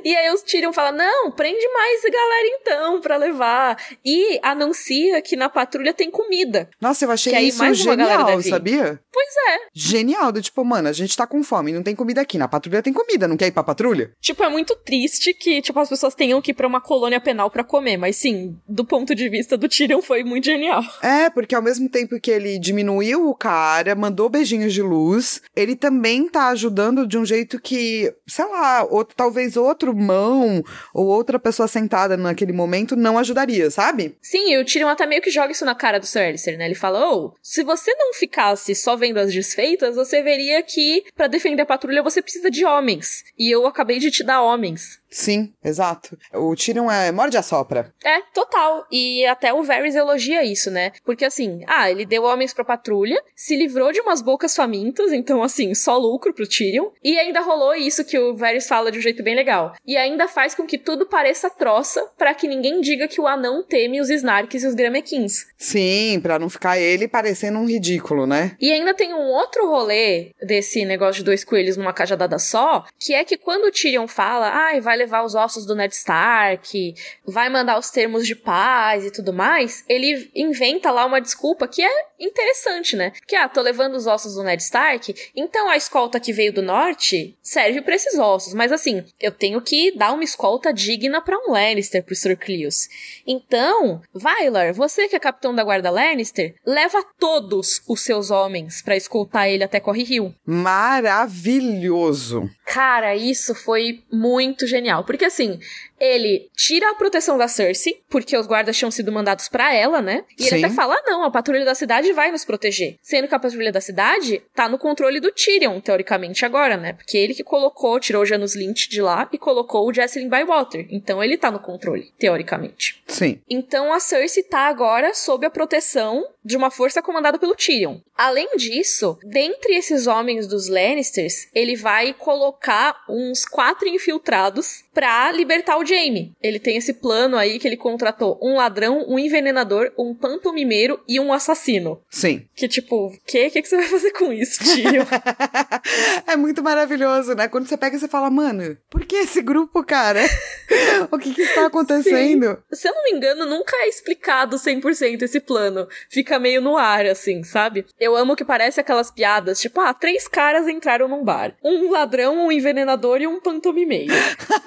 E aí os Tyrion fala: não, prende mais galera então pra levar. E anuncia que na patrulha tem comida. Nossa, eu achei Que aí isso mais genial, sabia? Pois é. Genial, do tipo, mano, a gente tá com fome, não tem comida aqui. Na patrulha tem comida, não quer ir pra patrulha? Tipo, é muito triste que, tipo, as pessoas tenham que ir pra uma colônia penal pra comer. Mas sim, do ponto de vista do Tyrion foi muito genial. É, porque ao mesmo tempo que ele diminuiu o cara, mandou beijinhos de luz, ele também tá ajudando de um jeito que, sei lá, outro, talvez outro mão ou outra pessoa sentada naquele momento não ajudaria, sabe? Sim, e o Tyrion até meio que joga isso na cara do Sir Alistair, né? Ele fala, ô, se você não ficasse só vendo as desfeitas, você veria que pra defender a patrulha você precisa de homens. E eu acabei de te dar homens. Sim, exato. O Tyrion é morde a sopra. É, total. E até o Varys elogia isso, né? Porque assim, ah, ele deu homens pra patrulha, se livrou de umas bocas famintas, então assim, só lucro pro Tyrion. E ainda rolou isso que o Varys fala de um jeito bem legal. E ainda faz com que tudo pareça troça pra que ninguém diga que o anão teme os Snarks e os Gramequins. Sim, pra não ficar ele parecendo um ridículo, né? E ainda tem um outro rolê desse negócio de dois coelhos numa cajadada só, que é que quando o Tyrion fala, ai, vai levar os ossos do Ned Stark, vai mandar os termos de paz e tudo mais, ele inventa lá uma desculpa que é interessante, né? Que, ah, tô levando os ossos do Ned Stark, então a escolta que veio do norte serve pra esses ossos, mas assim, eu tenho que dar uma escolta digna pra um Lannister pro Sir Cleos. Então, Vylar, você que é capitão da guarda Lannister, leva todos os seus homens pra escoltar ele até Corre Rio. Maravilhoso. Cara, isso foi muito genial. Porque assim, ele tira a proteção da Cersei, porque os guardas tinham sido mandados pra ela, né? E ele Sim. até fala: ah, não, a patrulha da cidade vai nos proteger. Sendo que a patrulha da cidade tá no controle do Tyrion, teoricamente, agora, né? Porque ele que colocou, tirou o Janus Lynch de lá e colocou o Jesselyn Bywater. Então ele tá no controle, teoricamente. Sim. Então a Cersei tá agora sob a proteção de uma força comandada pelo Tyrion. Além disso, dentre esses homens dos Lannisters, ele vai colocar uns quatro infiltrados pra libertar o Jaime. Ele tem esse plano aí que ele contratou um ladrão, um envenenador, um pantomimeiro e um assassino. Sim. Que tipo, o que? Que que você vai fazer com isso, Tyrion? [LAUGHS] é muito maravilhoso, né? Quando você pega e você fala, mano, por que esse grupo, cara? [LAUGHS] o que que está acontecendo? Se eu não me engano, nunca é explicado 100% esse plano. Fica meio no ar, assim, sabe? Eu amo que parece aquelas piadas, tipo, ah, três caras entraram num bar. Um ladrão, um envenenador e um pantomimeiro. [LAUGHS]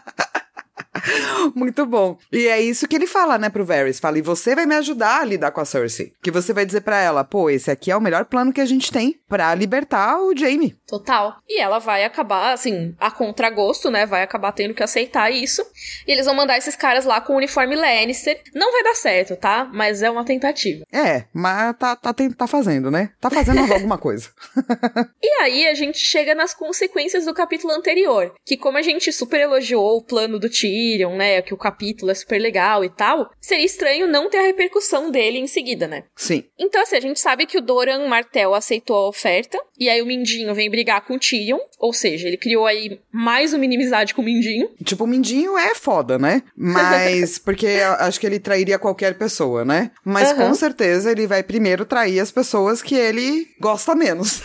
[LAUGHS] Muito bom. E é isso que ele fala, né, pro Varys. Fala, e você vai me ajudar a lidar com a Cersei. Que você vai dizer pra ela, pô, esse aqui é o melhor plano que a gente tem pra libertar o Jaime. Total. E ela vai acabar, assim, a contragosto, né? Vai acabar tendo que aceitar isso. E eles vão mandar esses caras lá com o uniforme Lannister. Não vai dar certo, tá? Mas é uma tentativa. É, mas tá, tá, tá fazendo, né? Tá fazendo [LAUGHS] alguma coisa. [LAUGHS] E aí a gente chega nas consequências do capítulo anterior. Que como a gente super elogiou o plano do Tyrion, né? Que o capítulo é super legal e tal. Seria estranho não ter a repercussão dele em seguida, né? Sim. Então, assim, a gente sabe que o Doran Martel aceitou a oferta, e aí o Mindinho vem brigar com o Tyrion, ou seja, ele criou aí mais uma inimizade com o Mindinho. Tipo, o Mindinho é foda, né? Mas, [LAUGHS] porque acho que ele trairia qualquer pessoa, né? Mas Aham. com certeza ele vai primeiro trair as pessoas que ele gosta menos.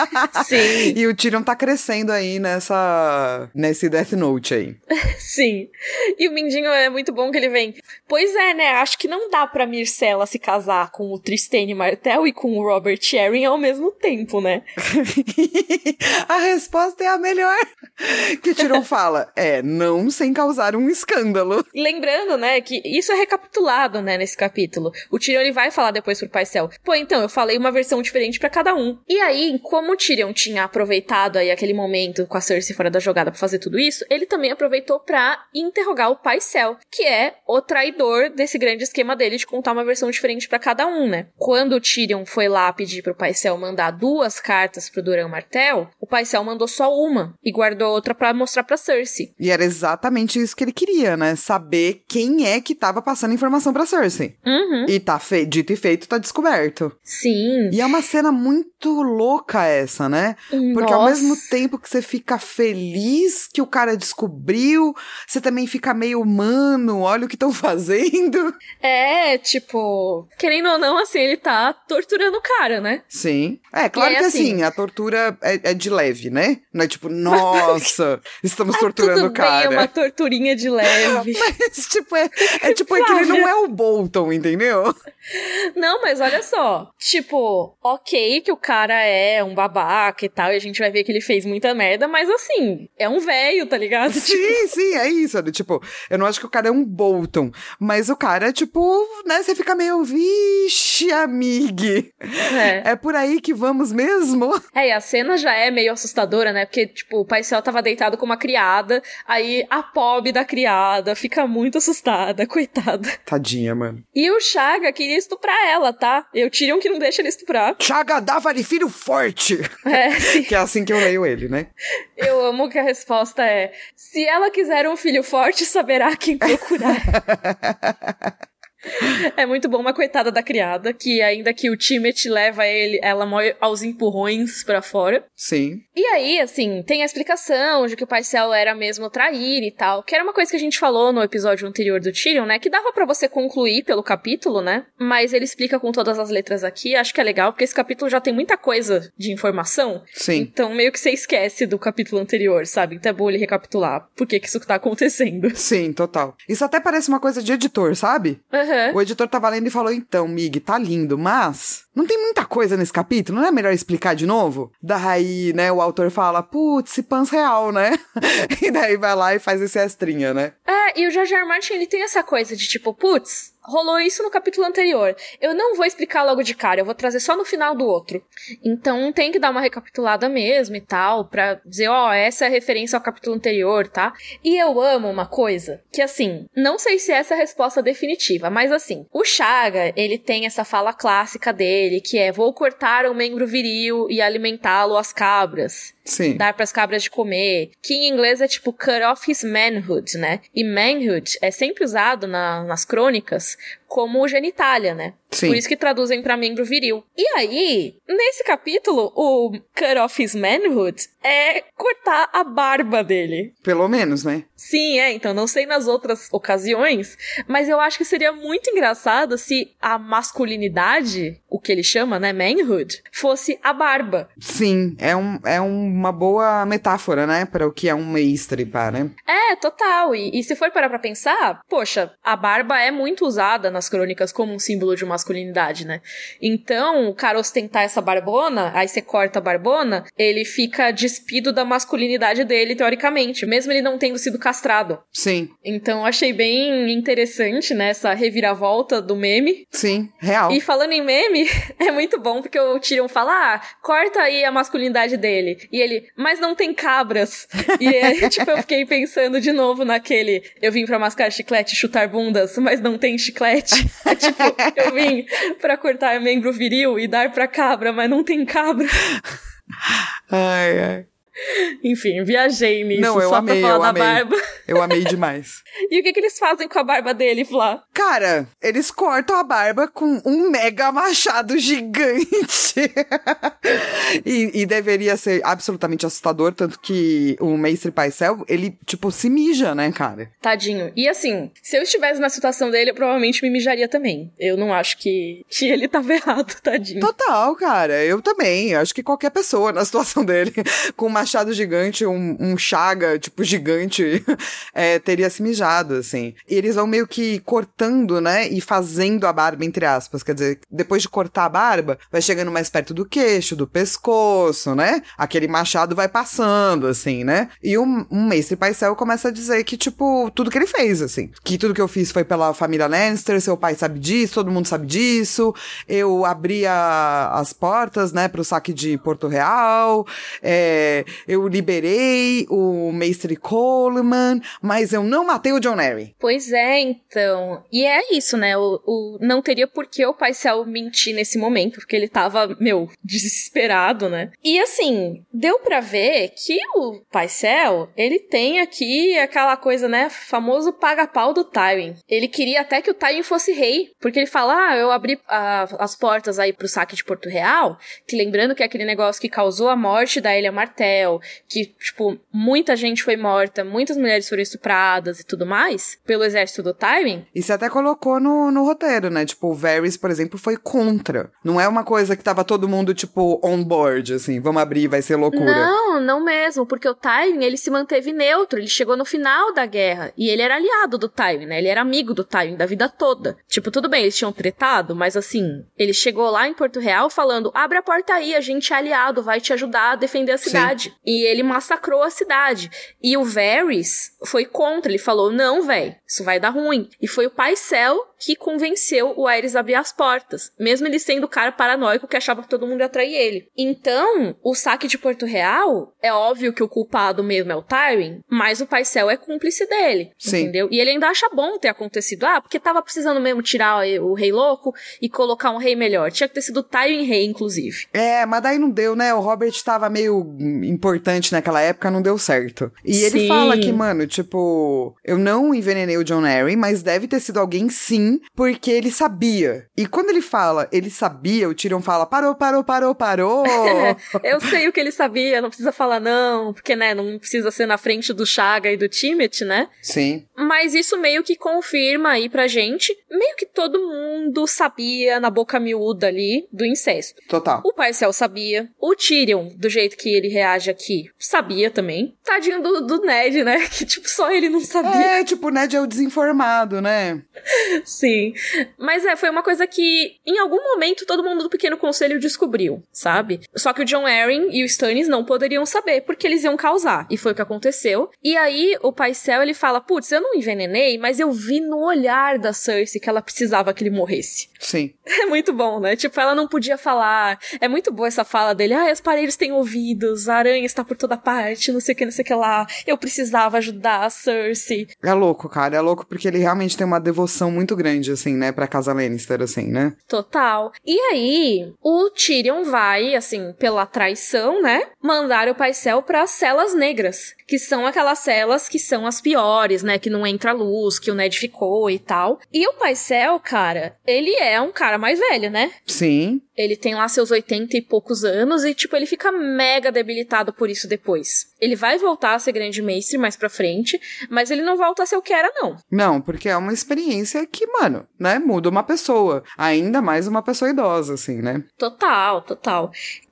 [LAUGHS] Sim. e o Tyrion tá crescendo aí nessa. nesse Death Note aí. [LAUGHS] Sim. E o Mindinho é muito bom que ele vem. Pois é, né? Acho que não dá pra Myrcella se casar com o Tristane Martel e com o Robert Arryn ao mesmo tempo, né? [LAUGHS] a resposta é a melhor. Que o Tyrion fala: é, não sem causar um escândalo. Lembrando, né, que isso é recapitulado, né, nesse capítulo. O Tyrion ele vai falar depois pro Paisel. Pô, então, eu falei uma versão diferente pra cada um. E aí, como o Tyrion tinha aproveitado aí aquele momento com a Cersei fora da jogada pra fazer tudo isso, ele também aproveitou pra interrogar o Paisel, que é o traidor desse grande esquema dele de contar uma versão diferente pra cada um, né? Quando o Tyrion foi lá pedir pro Paisel mandar duas cartas pro Duran Martel, o Paisel mandou só uma e guardou outra pra mostrar pra Cersei. E era exatamente isso que ele queria, né? Saber quem é que tava passando informação pra Cersei. Uhum. E tá dito e feito, tá descoberto. Sim. E é uma cena muito louca essa, né? Porque ao Nossa. mesmo tempo que você fica feliz que o cara descobriu, você também fica meio, mano, olha o que estão [LAUGHS] fazendo. É, tipo, querendo ou não, assim, ele tá torturando o cara, né? Sim. É, claro aí, que assim, assim- a tortura é, é de leve, né? Não é tipo, [LAUGHS] nossa, estamos torturando Ah, Tudo o cara. bem, é uma torturinha de leve. [LAUGHS] Mas, tipo, é, é tipo, é que ele não é o Bolton, entendeu? Não, mas olha só. Tipo, ok que o cara é um babaca e tal, e a gente vai ver que ele fez muita merda, mas assim, é um velho, tá ligado? Sim, sim, é isso. né? Tipo, eu não acho que o cara é um Bolton, mas o cara, tipo, né, você fica meio, vixe, amigue. É. É por aí que vamos mesmo? [LAUGHS] É, e a cena já é meio assustadora, né? Porque, tipo, o pai Céu tava deitado com uma criada, aí a pobre da criada fica muito assustada, [LAUGHS] coitada. Tadinha, mano. E o Chaga queria estuprar ela, tá? Eu tiro um que não deixa ele estuprar. Chaga dava-lhe filho forte. É, [LAUGHS] sim. Que é assim que eu leio ele, né? Eu amo que a resposta é: se ela quiser um filho forte, saberá quem procurar. [LAUGHS] É muito bom uma coitada da criada, que ainda que o Timothy leva ele, ela morre aos empurrões pra fora. Sim. E aí, assim, tem a explicação de que o pai Cell era mesmo trair e tal, que era uma coisa que a gente falou no episódio anterior do Tyrion, né? Que dava pra você concluir pelo capítulo, né? Mas ele explica com todas as letras aqui, acho que é legal, porque esse capítulo já tem muita coisa de informação. Sim. Então, meio que você esquece do capítulo anterior, sabe? Então é bom ele recapitular por que, que isso tá acontecendo. Sim, total. Isso até parece uma coisa de editor, sabe? Aham. O editor tava lendo e falou: então, Mig, tá lindo, mas não tem muita coisa nesse capítulo, não é melhor explicar de novo? Daí, né, o autor fala: putz, se pans real, né? [LAUGHS] e daí vai lá e faz esse extrinha, né? É, e o George R. Martin, ele tem essa coisa de tipo, putz, rolou isso no capítulo anterior. Eu não vou explicar logo de cara, eu vou trazer só no final do outro. Então tem que dar uma recapitulada mesmo e tal, pra dizer, ó, essa é a referência ao capítulo anterior, tá? E eu amo uma coisa, que assim, não sei se essa é a resposta definitiva, mas assim, o Chaga, ele tem essa fala clássica dele, que é, vou cortar o membro viril e alimentá-lo às cabras Sim. dar pras cabras de comer, que em inglês é tipo cut off his manhood, né? E manhood é sempre usado na- nas crônicas como genitália, né? Sim. Por isso que traduzem pra membro viril. E aí, nesse capítulo, o cut off his manhood é cortar a barba dele. Pelo menos, né? Sim, é, então não sei nas outras ocasiões, mas eu acho que seria muito engraçado se a masculinidade, o que ele chama, né, manhood, fosse a barba. Sim, é, um, é uma boa metáfora, né? Para o que é um mestre, pá, né? É, total. E, e se for parar pra pensar, poxa, a barba é muito usada nas crônicas como um símbolo de masculinidade, né? Então, o cara ostentar essa barbona, aí você corta a barbona, ele fica despido da masculinidade dele, teoricamente, mesmo ele não tendo sido castrado. Sim, Então, eu achei bem interessante, né, essa reviravolta do meme. sim, real. E falando em meme, [LAUGHS] é muito bom porque o Tyrion fala, ah, corta aí a masculinidade dele. E ele, mas não tem cabras. E aí, [LAUGHS] tipo, eu fiquei pensando de novo naquele, eu vim pra mascar chiclete e chutar bundas, mas não tem chiclete. [LAUGHS] Tipo, eu vim pra cortar membro viril e dar pra cabra, mas não tem cabra. Ai, ai. Enfim, viajei nisso Não, eu só amei, pra falar eu da amei. barba. Eu amei demais. [LAUGHS] E o que, que eles fazem com a barba dele, Flá? Cara, eles cortam a barba com um mega machado gigante. [LAUGHS] e, e deveria ser absolutamente assustador, tanto que o Mestre Paisel, ele, tipo, se mija, né, cara? Tadinho. E assim, se eu estivesse na situação dele, eu provavelmente me mijaria também. Eu não acho que, que ele tava [LAUGHS] errado, tadinho. Total, cara. Eu também. Acho que qualquer pessoa na situação dele, com um machado gigante, um, um chaga, tipo, gigante, [LAUGHS] é, teria se mijado, assim. E eles vão meio que cortando, né? E fazendo a barba, entre aspas. Quer dizer, depois de cortar a barba, vai chegando mais perto do queixo, do pescoço, né? Aquele machado vai passando, assim, né? E um, um mestre Paisel começa a dizer que, tipo, tudo que ele fez, assim. Que tudo que eu fiz foi pela família Lannister, seu pai sabe disso, todo mundo sabe disso. Eu abri as portas, né, pro saque de Porto Real. É, eu liberei o mestre Coleman, mas eu não matei o John Arryn. Pois é, então. E é isso, né? O, o- não teria por que o Paisel mentir nesse momento, porque ele tava, meu, [LAUGHS] desesperado, né? E assim, deu pra ver que o Paisel, ele tem aqui aquela coisa, né? Famoso paga-pau do Tywin. Ele queria até que o Tywin fosse rei, porque ele fala, ah, eu abri ah, as portas aí pro saque de Porto Real, que lembrando que é aquele negócio que causou a morte da Ilha Martel, que, tipo, muita gente foi morta, muitas mulheres foram foram estupradas e tudo mais, pelo exército do Tywin. E você até colocou no, no roteiro, né? Tipo, o Varys, por exemplo, foi contra. Não é uma coisa que tava todo mundo, tipo, on board, assim, vamos abrir, vai ser loucura. Não, não mesmo, porque o Tywin, ele se manteve neutro, ele chegou no final da guerra, e ele era aliado do Tywin, né? Ele era amigo do Tywin da vida toda. Tipo, tudo bem, eles tinham tretado, mas assim, ele chegou lá em Porto Real falando, abre a porta aí, a gente é aliado, vai te ajudar a defender a cidade. E ele massacrou a cidade. E o Varys foi contra, ele falou, não, velho, isso vai dar ruim. E foi o pai Cell que convenceu o Ares a abrir as portas, mesmo ele sendo o cara paranoico que achava que todo mundo ia trair ele. Então, o saque de Porto Real, é óbvio que o culpado mesmo é o Tywin, mas o Paisel é cúmplice dele, Sim. entendeu? E ele ainda acha bom ter acontecido, ah, porque tava precisando mesmo tirar o rei louco e colocar um rei melhor. Tinha que ter sido o Tywin rei, inclusive. É, mas daí não deu, né? O Robert tava meio importante naquela época, não deu certo. E Sim. ele fala que, mano, tipo, eu não envenenei o John Arryn, mas deve ter sido alguém sim porque ele sabia. E quando ele fala, ele sabia, o Tyrion fala, parou, parou, parou, parou. [LAUGHS] eu sei o que ele sabia, não precisa falar não, porque, né, não precisa ser na frente do Chaga e do Timothy, né? Sim. Mas isso meio que confirma aí pra gente, meio que todo mundo sabia na boca miúda ali do incesto. Total. O Paisel sabia, o Tyrion, do jeito que ele reage aqui, sabia também. Tadinho do, do Ned, né? [LAUGHS] Que, tipo, só ele não sabia. É, tipo, o Ned é o desinformado, né? [LAUGHS] Sim. Mas é, foi uma coisa que em algum momento todo mundo do Pequeno Conselho descobriu, sabe? Só que o John Arryn e o Stannis não poderiam saber porque eles iam causar. E foi o que aconteceu. E aí o Paisel ele fala: "Putz, eu não envenenei, mas eu vi no olhar da Cersei que ela precisava que ele morresse". [LAUGHS] Sim. É muito bom, né? Tipo, ela não podia falar. É muito boa essa fala dele. Ah, as paredes têm ouvidos, a aranha está por toda parte, não sei o que, não sei o que lá. Eu precisava ajudar a Cersei. É louco, cara. É louco porque ele realmente tem uma devoção muito grande, assim, né? Pra casa Lannister, assim, né? Total. E aí, o Tyrion vai, assim, pela traição, né? Mandar o Paisel para as celas negras que são aquelas celas que são as piores, né? Que não entra luz, que o Ned ficou e tal. E o Paisel, cara, ele é um cara mais velho, né? Sim. Ele tem lá seus 80 e poucos anos e, tipo, ele fica mega debilitado por isso depois. Ele vai voltar a ser grande mestre mais pra frente, mas ele não volta a ser o que era, não. Não, porque é uma experiência que, mano, né, muda uma pessoa. Ainda mais uma pessoa idosa, assim, né? Total, total.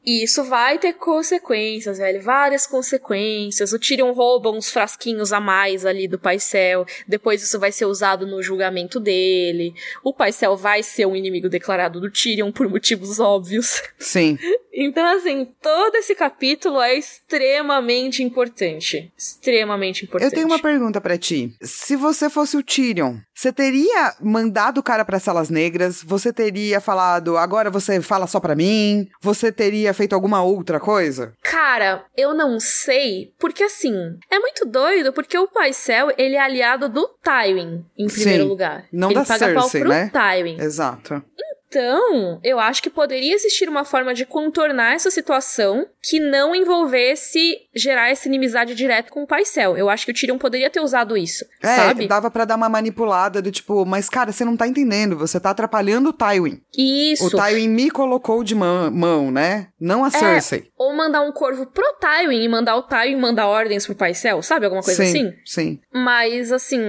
E isso vai ter consequências, velho. Várias consequências. O Tyrion rouba uns frasquinhos a mais ali do Paisel. Depois isso vai ser usado no julgamento dele. O Paisel vai ser um inimigo declarado do Tyrion por motivos óbvios. Sim. [LAUGHS] Então, assim, todo esse capítulo é extremamente importante. Extremamente importante. Eu tenho uma pergunta para ti. Se você fosse o Tyrion, você teria mandado o cara para salas negras? Você teria falado, agora você fala só para mim? Você teria feito alguma outra coisa? Cara, eu não sei, porque assim, é muito doido, porque o Paisel, ele é aliado do Tywin, em primeiro Sim, lugar. Não ele da paga Cersei, pau pro né? Tywin. Exato. Então, eu acho que poderia existir uma forma de contornar essa situação que não envolvesse gerar essa inimizade direta com o Paisel. Eu acho que o Tyrion poderia ter usado isso, é, sabe? dava para dar uma manipulada do tipo, mas cara, você não tá entendendo, você tá atrapalhando o Tywin. Isso. O Tywin me colocou de mão, mão né? Não a É, Cersei. ou mandar um corvo pro Tywin e mandar o Tywin mandar ordens pro Paisel, sabe? Alguma coisa sim, assim? sim. Mas, assim,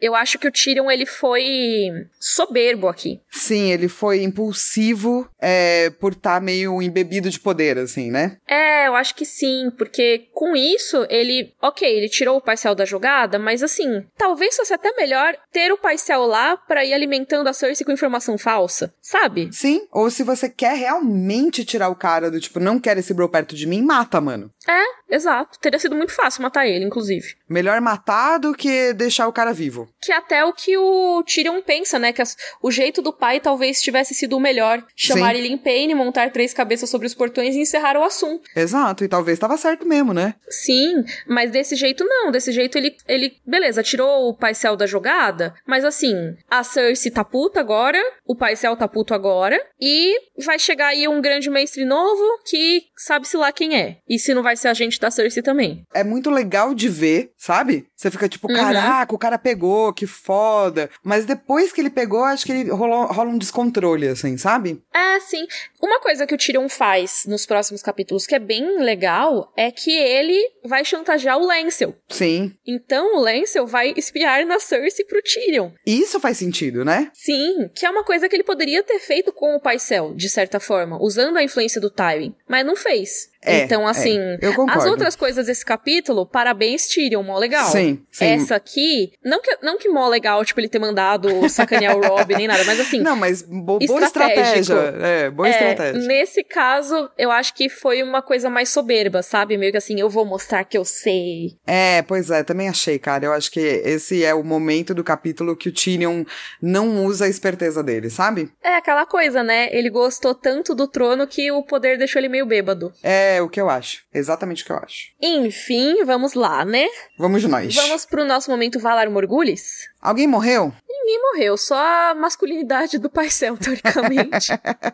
eu acho que o Tyrion, ele foi soberbo aqui. Sim, ele foi impulsivo é, por estar meio embebido de poder, assim, né? É, eu acho que sim, porque com isso ele, ok, ele tirou o Paisel da jogada, mas assim, talvez fosse até melhor ter o Paisel lá pra ir alimentando a Cersei com informação falsa, sabe? Sim, ou se você quer realmente tirar o cara do tipo, não quer esse bro perto de mim, mata, mano. É, exato. Teria sido muito fácil matar ele, inclusive. Melhor matar do que deixar o cara vivo. Que até o que o Tyrion pensa, né? Que as- o jeito do pai talvez tivesse sido o melhor. Chamar Sim. ele em Paine, montar três cabeças sobre os portões e encerrar o assunto. Exato, e talvez tava certo mesmo, né? Sim, mas desse jeito não. Desse jeito ele, ele beleza, tirou o Paisel da jogada, mas assim, a Cersei tá puta agora, o Paisel tá puto agora, e vai chegar aí um grande mestre novo que sabe-se lá quem é. E se não vai ser agente da Cersei também. É muito legal de ver sabe? Você fica tipo, Uhum. caraca, o cara pegou, que foda. Mas depois que ele pegou, acho que ele rolou, rola um descontrole, assim, sabe? É, sim. Uma coisa que o Tyrion faz nos próximos capítulos que é bem legal é que ele vai chantagear o Lancel. Sim. Então o Lancel vai espiar na Cersei pro Tyrion. Isso faz sentido, né? Sim, que é uma coisa que ele poderia ter feito com o Paisel, de certa forma, usando a influência do Tywin, mas não fez. É, então, assim, é, eu concordo. as outras coisas desse capítulo, parabéns, Tyrion, mó legal. Sim, sim. Essa aqui, não que, não que mó legal, tipo, ele ter mandado sacanear o Rob, nem nada, mas assim, [LAUGHS] Não, mas bo- boa estratégia. É, boa é, estratégia. nesse caso, eu acho que foi uma coisa mais soberba, sabe? Meio que assim, eu vou mostrar que eu sei. É, pois é, também achei, cara. Eu acho que esse é o momento do capítulo que o Tyrion não usa a esperteza dele, sabe? É aquela coisa, né? Ele gostou tanto do trono que o poder deixou ele meio bêbado. É o que eu acho. Exatamente o que eu acho. Enfim, vamos lá, né? Vamos nós. Vamos pro nosso momento Valar Morgulhos? Alguém morreu? Ninguém morreu, só a masculinidade do Paisel, teoricamente.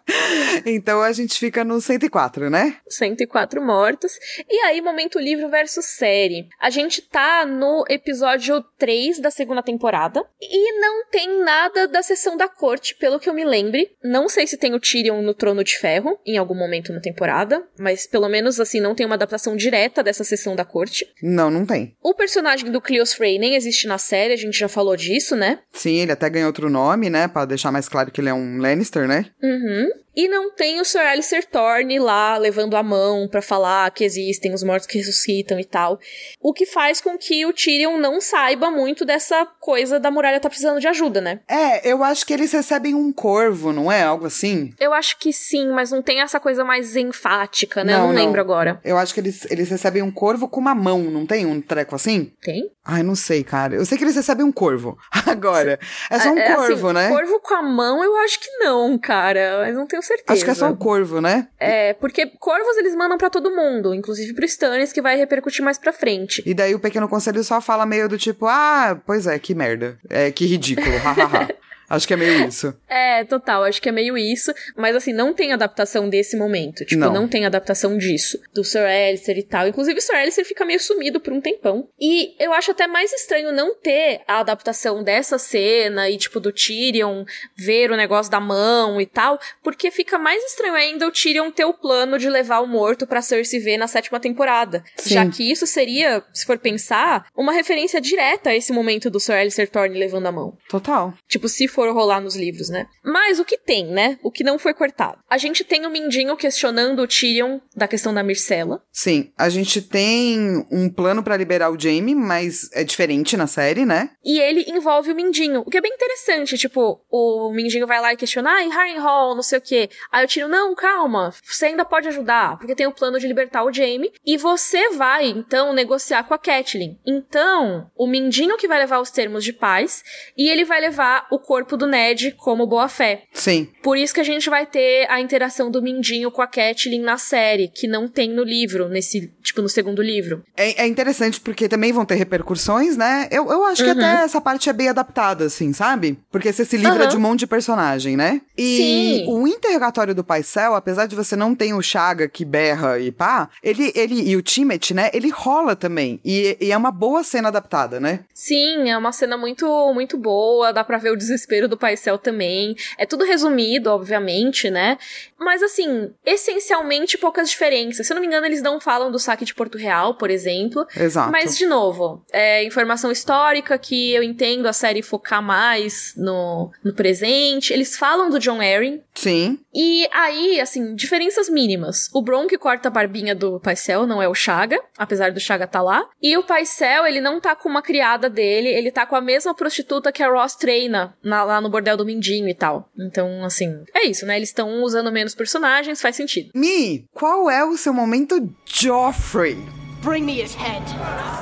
[LAUGHS] então a gente fica no 104, né? 104 mortos. E aí, momento livro versus série. A gente tá no episódio 3 da segunda temporada. E não tem nada da sessão da corte, pelo que eu me lembre. Não sei se tem o Tyrion no Trono de Ferro, em algum momento na temporada. Mas pelo menos assim, não tem uma adaptação direta dessa sessão da corte. Não, não tem. O personagem do Cleos Frey nem existe na série, a gente já falou disso, né? Sim, ele até ganhou outro nome, né? Pra deixar mais claro que ele é um Lannister, né? Uhum. E não tem o Sir Alistair Thorne lá levando a mão pra falar que existem os mortos que ressuscitam e tal. O que faz com que o Tyrion não saiba muito dessa coisa da muralha tá precisando de ajuda, né? É, eu acho que eles recebem um corvo, não é? Algo assim? Eu acho que sim, mas não tem essa coisa mais enfática, né? Não, eu não, não. lembro agora. Eu acho que eles, eles recebem um corvo com uma mão, não tem um treco assim? Tem? Ai, não sei, cara. Eu sei que eles recebem um corvo. [LAUGHS] Agora, é só um É, assim, corvo, né? Corvo com a mão, eu acho que não, cara. Mas não tenho certeza. Acho que é só um corvo, né? É, porque corvos eles mandam pra todo mundo, inclusive pro Stannis, que vai repercutir mais pra frente. E daí o pequeno conselho só fala meio do tipo, ah, pois é, que merda. É, que ridículo, hahaha. [LAUGHS] Acho que é meio isso. [LAUGHS] É, total, acho que é meio isso, mas assim, não tem adaptação desse momento. Tipo, Não. não, tem adaptação disso. Do Sir Alistair e tal. Inclusive, o Sir Alistair fica meio sumido por um tempão. E eu acho até mais estranho não ter a adaptação dessa cena e, tipo, do Tyrion ver o negócio da mão e tal, porque fica mais estranho ainda o Tyrion ter o plano de levar o morto pra Cersei ver na sétima temporada. Sim. Já que isso seria, se for pensar, uma referência direta a esse momento do Sir Alistair Thorne levando a mão. Total. Tipo, se for rolar nos livros, né? Mas o que tem, né? O que não foi cortado. A gente tem o Mindinho questionando o Tyrion da questão da Myrcella. Sim, a gente tem um plano pra liberar o Jaime, mas é diferente na série, né? E ele envolve o Mindinho, o que é bem interessante. Tipo, o Mindinho vai lá e questiona, ah, em Harrenhal, não sei o quê. Aí o Tyrion, não, calma, você ainda pode ajudar, porque tem o plano de libertar o Jaime. E você vai, então, negociar com a Catelyn. Então, o Mindinho que vai levar os termos de paz, e ele vai levar o corpo do Ned como boa-fé. Sim. Por isso que a gente vai ter a interação do Mindinho com a Catelyn na série, que não tem no livro, nesse, tipo, no segundo livro. É, é interessante porque também vão ter repercussões, né? Eu, eu acho que Uhum. até essa parte é bem adaptada, assim, sabe? Porque você se livra Aham. de um monte de personagem, né? E Sim. o interrogatório do Paisel, apesar de você não ter o Chaga que berra e pá, ele, ele e o Timothy, né? Ele rola também. E, e é uma boa cena adaptada, né? Sim, é uma cena muito, muito boa, dá pra ver o desespero do Paisel também. É tudo resumido, obviamente, né? Mas assim, essencialmente poucas diferenças. Se eu não me engano, eles não falam do saque de Porto Real, por exemplo. Exato. Mas, de novo, é informação histórica que eu entendo a série focar mais no, no presente. Eles falam do John Arryn, Sim. E aí, assim, diferenças mínimas. O Bron que corta a barbinha do Paisel não é o Chaga, apesar do Chaga tá lá. E o Paisel, ele não tá com uma criada dele, ele tá com a mesma prostituta que a Ross treina na- lá no bordel do Mindinho e tal. Então, assim, é isso, né? Eles estão usando menos personagens, faz sentido. Mi, qual é o seu momento Joffrey? Bring me his head.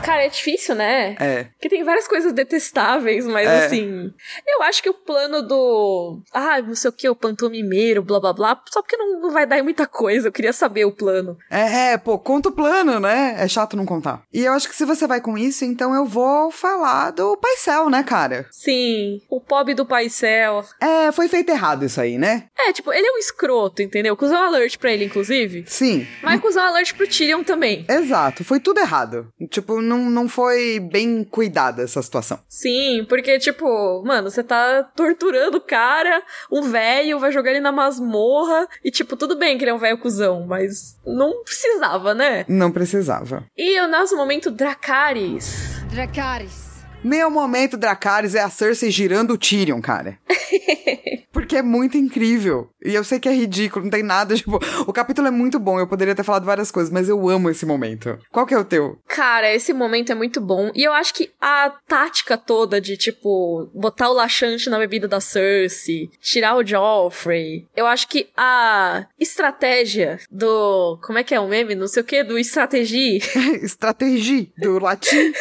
Cara, é difícil, né? É. Porque tem várias coisas detestáveis, mas É. assim. Eu acho que o plano do. Ah, não sei o que, o pantomimeiro, blá blá blá. Só porque não, não vai dar em muita coisa. Eu queria saber o plano. É, é, pô, conta o plano, né? É chato não contar. E eu acho que se você vai com isso, então eu vou falar do Paisel, né, cara? Sim, o pobre do Paisel. É, foi feito errado isso aí, né? É, tipo, ele é um escroto, entendeu? Cusão alert pra ele, inclusive. Sim. Mas cusão alert pro Tyrion também. Exato. Foi tudo errado. Tipo, não, não foi bem cuidada essa situação. Sim, porque, tipo, mano, você tá torturando o cara, o velho, vai jogar ele na masmorra, e, tipo, tudo bem que ele é um velho cuzão, mas não precisava, né? Não precisava. E o nosso momento Dracarys. Dracarys. Meu momento Dracarys é a Cersei girando o Tyrion, cara. [LAUGHS] Porque é muito incrível. E eu sei que é ridículo, não tem nada, tipo, o capítulo é muito bom, eu poderia ter falado várias coisas, mas eu amo esse momento. Qual que é o teu? Cara, esse momento é muito bom. E eu acho que a tática toda de, tipo, botar o laxante na bebida da Cersei, tirar o Joffrey. Eu acho que a estratégia do. Como é que é o meme? Não sei o que, do estratégia. [LAUGHS] Estratégie, do latim.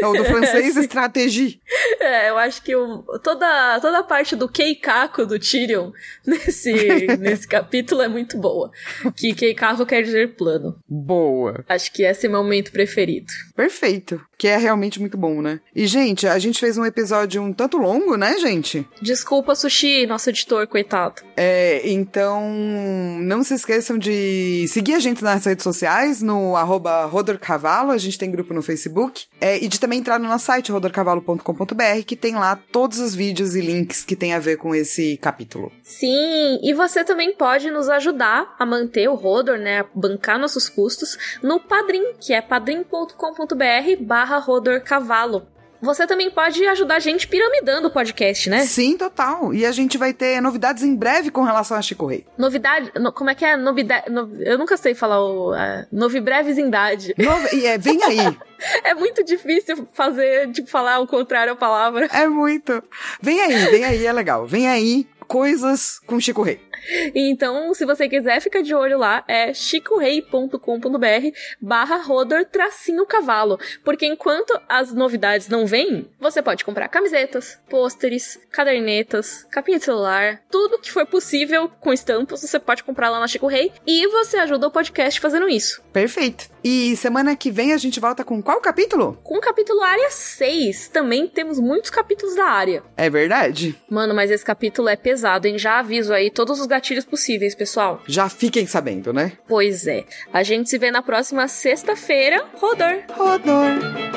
Não, do francês, [LAUGHS] estratégie. [LAUGHS] É, eu acho que o, toda, toda a parte do Keikaku do Tyrion [LAUGHS] nesse, [LAUGHS] nesse capítulo é muito boa. Que Keikaku quer dizer plano. Boa. Acho que esse é meu momento preferido. Perfeito. Que é realmente muito bom, né? E, gente, a gente fez um episódio um tanto longo, né, gente? Desculpa, Sushi, nosso editor, coitado. É, então, não se esqueçam de seguir a gente nas redes sociais, no arroba Rodorcavalo, a gente tem grupo no Facebook, é, e de também entrar no nosso site, que tem lá todos os vídeos e links que tem a ver com esse capítulo. Sim, e você também pode nos ajudar a manter o Rodor, né, a bancar nossos custos, no Padrim, que é padrim.com.br barra Rodor Cavalo. Você também pode ajudar a gente piramidando o podcast, né? Sim, total. E a gente vai ter novidades em breve com relação a Chico Rei. Novidade. no- como é que é? Novidade. no- eu nunca sei falar o. Uh, novibrevesindade. E é, vem aí. [LAUGHS] é muito difícil fazer, tipo, falar o contrário à palavra. É muito. Vem aí, vem aí, é legal. Vem aí, coisas com Chico Rei. Então, se você quiser, fica de olho lá, é chicorei.com.br barra rodor tracinho cavalo. Porque enquanto as novidades não vêm, você pode comprar camisetas, pôsteres, cadernetas, capinha de celular, tudo que for possível com estampas, você pode comprar lá na Chico Rei e você ajuda o podcast fazendo isso. Perfeito. E semana que vem a gente volta com qual capítulo? Com o capítulo área 6, também temos muitos capítulos da área. É verdade? Mano, mas esse capítulo é pesado, hein? Já aviso aí todos os gatilhos possíveis, pessoal. Já fiquem sabendo, né? Pois é. A gente se vê na próxima sexta-feira. Rodor! Rodor!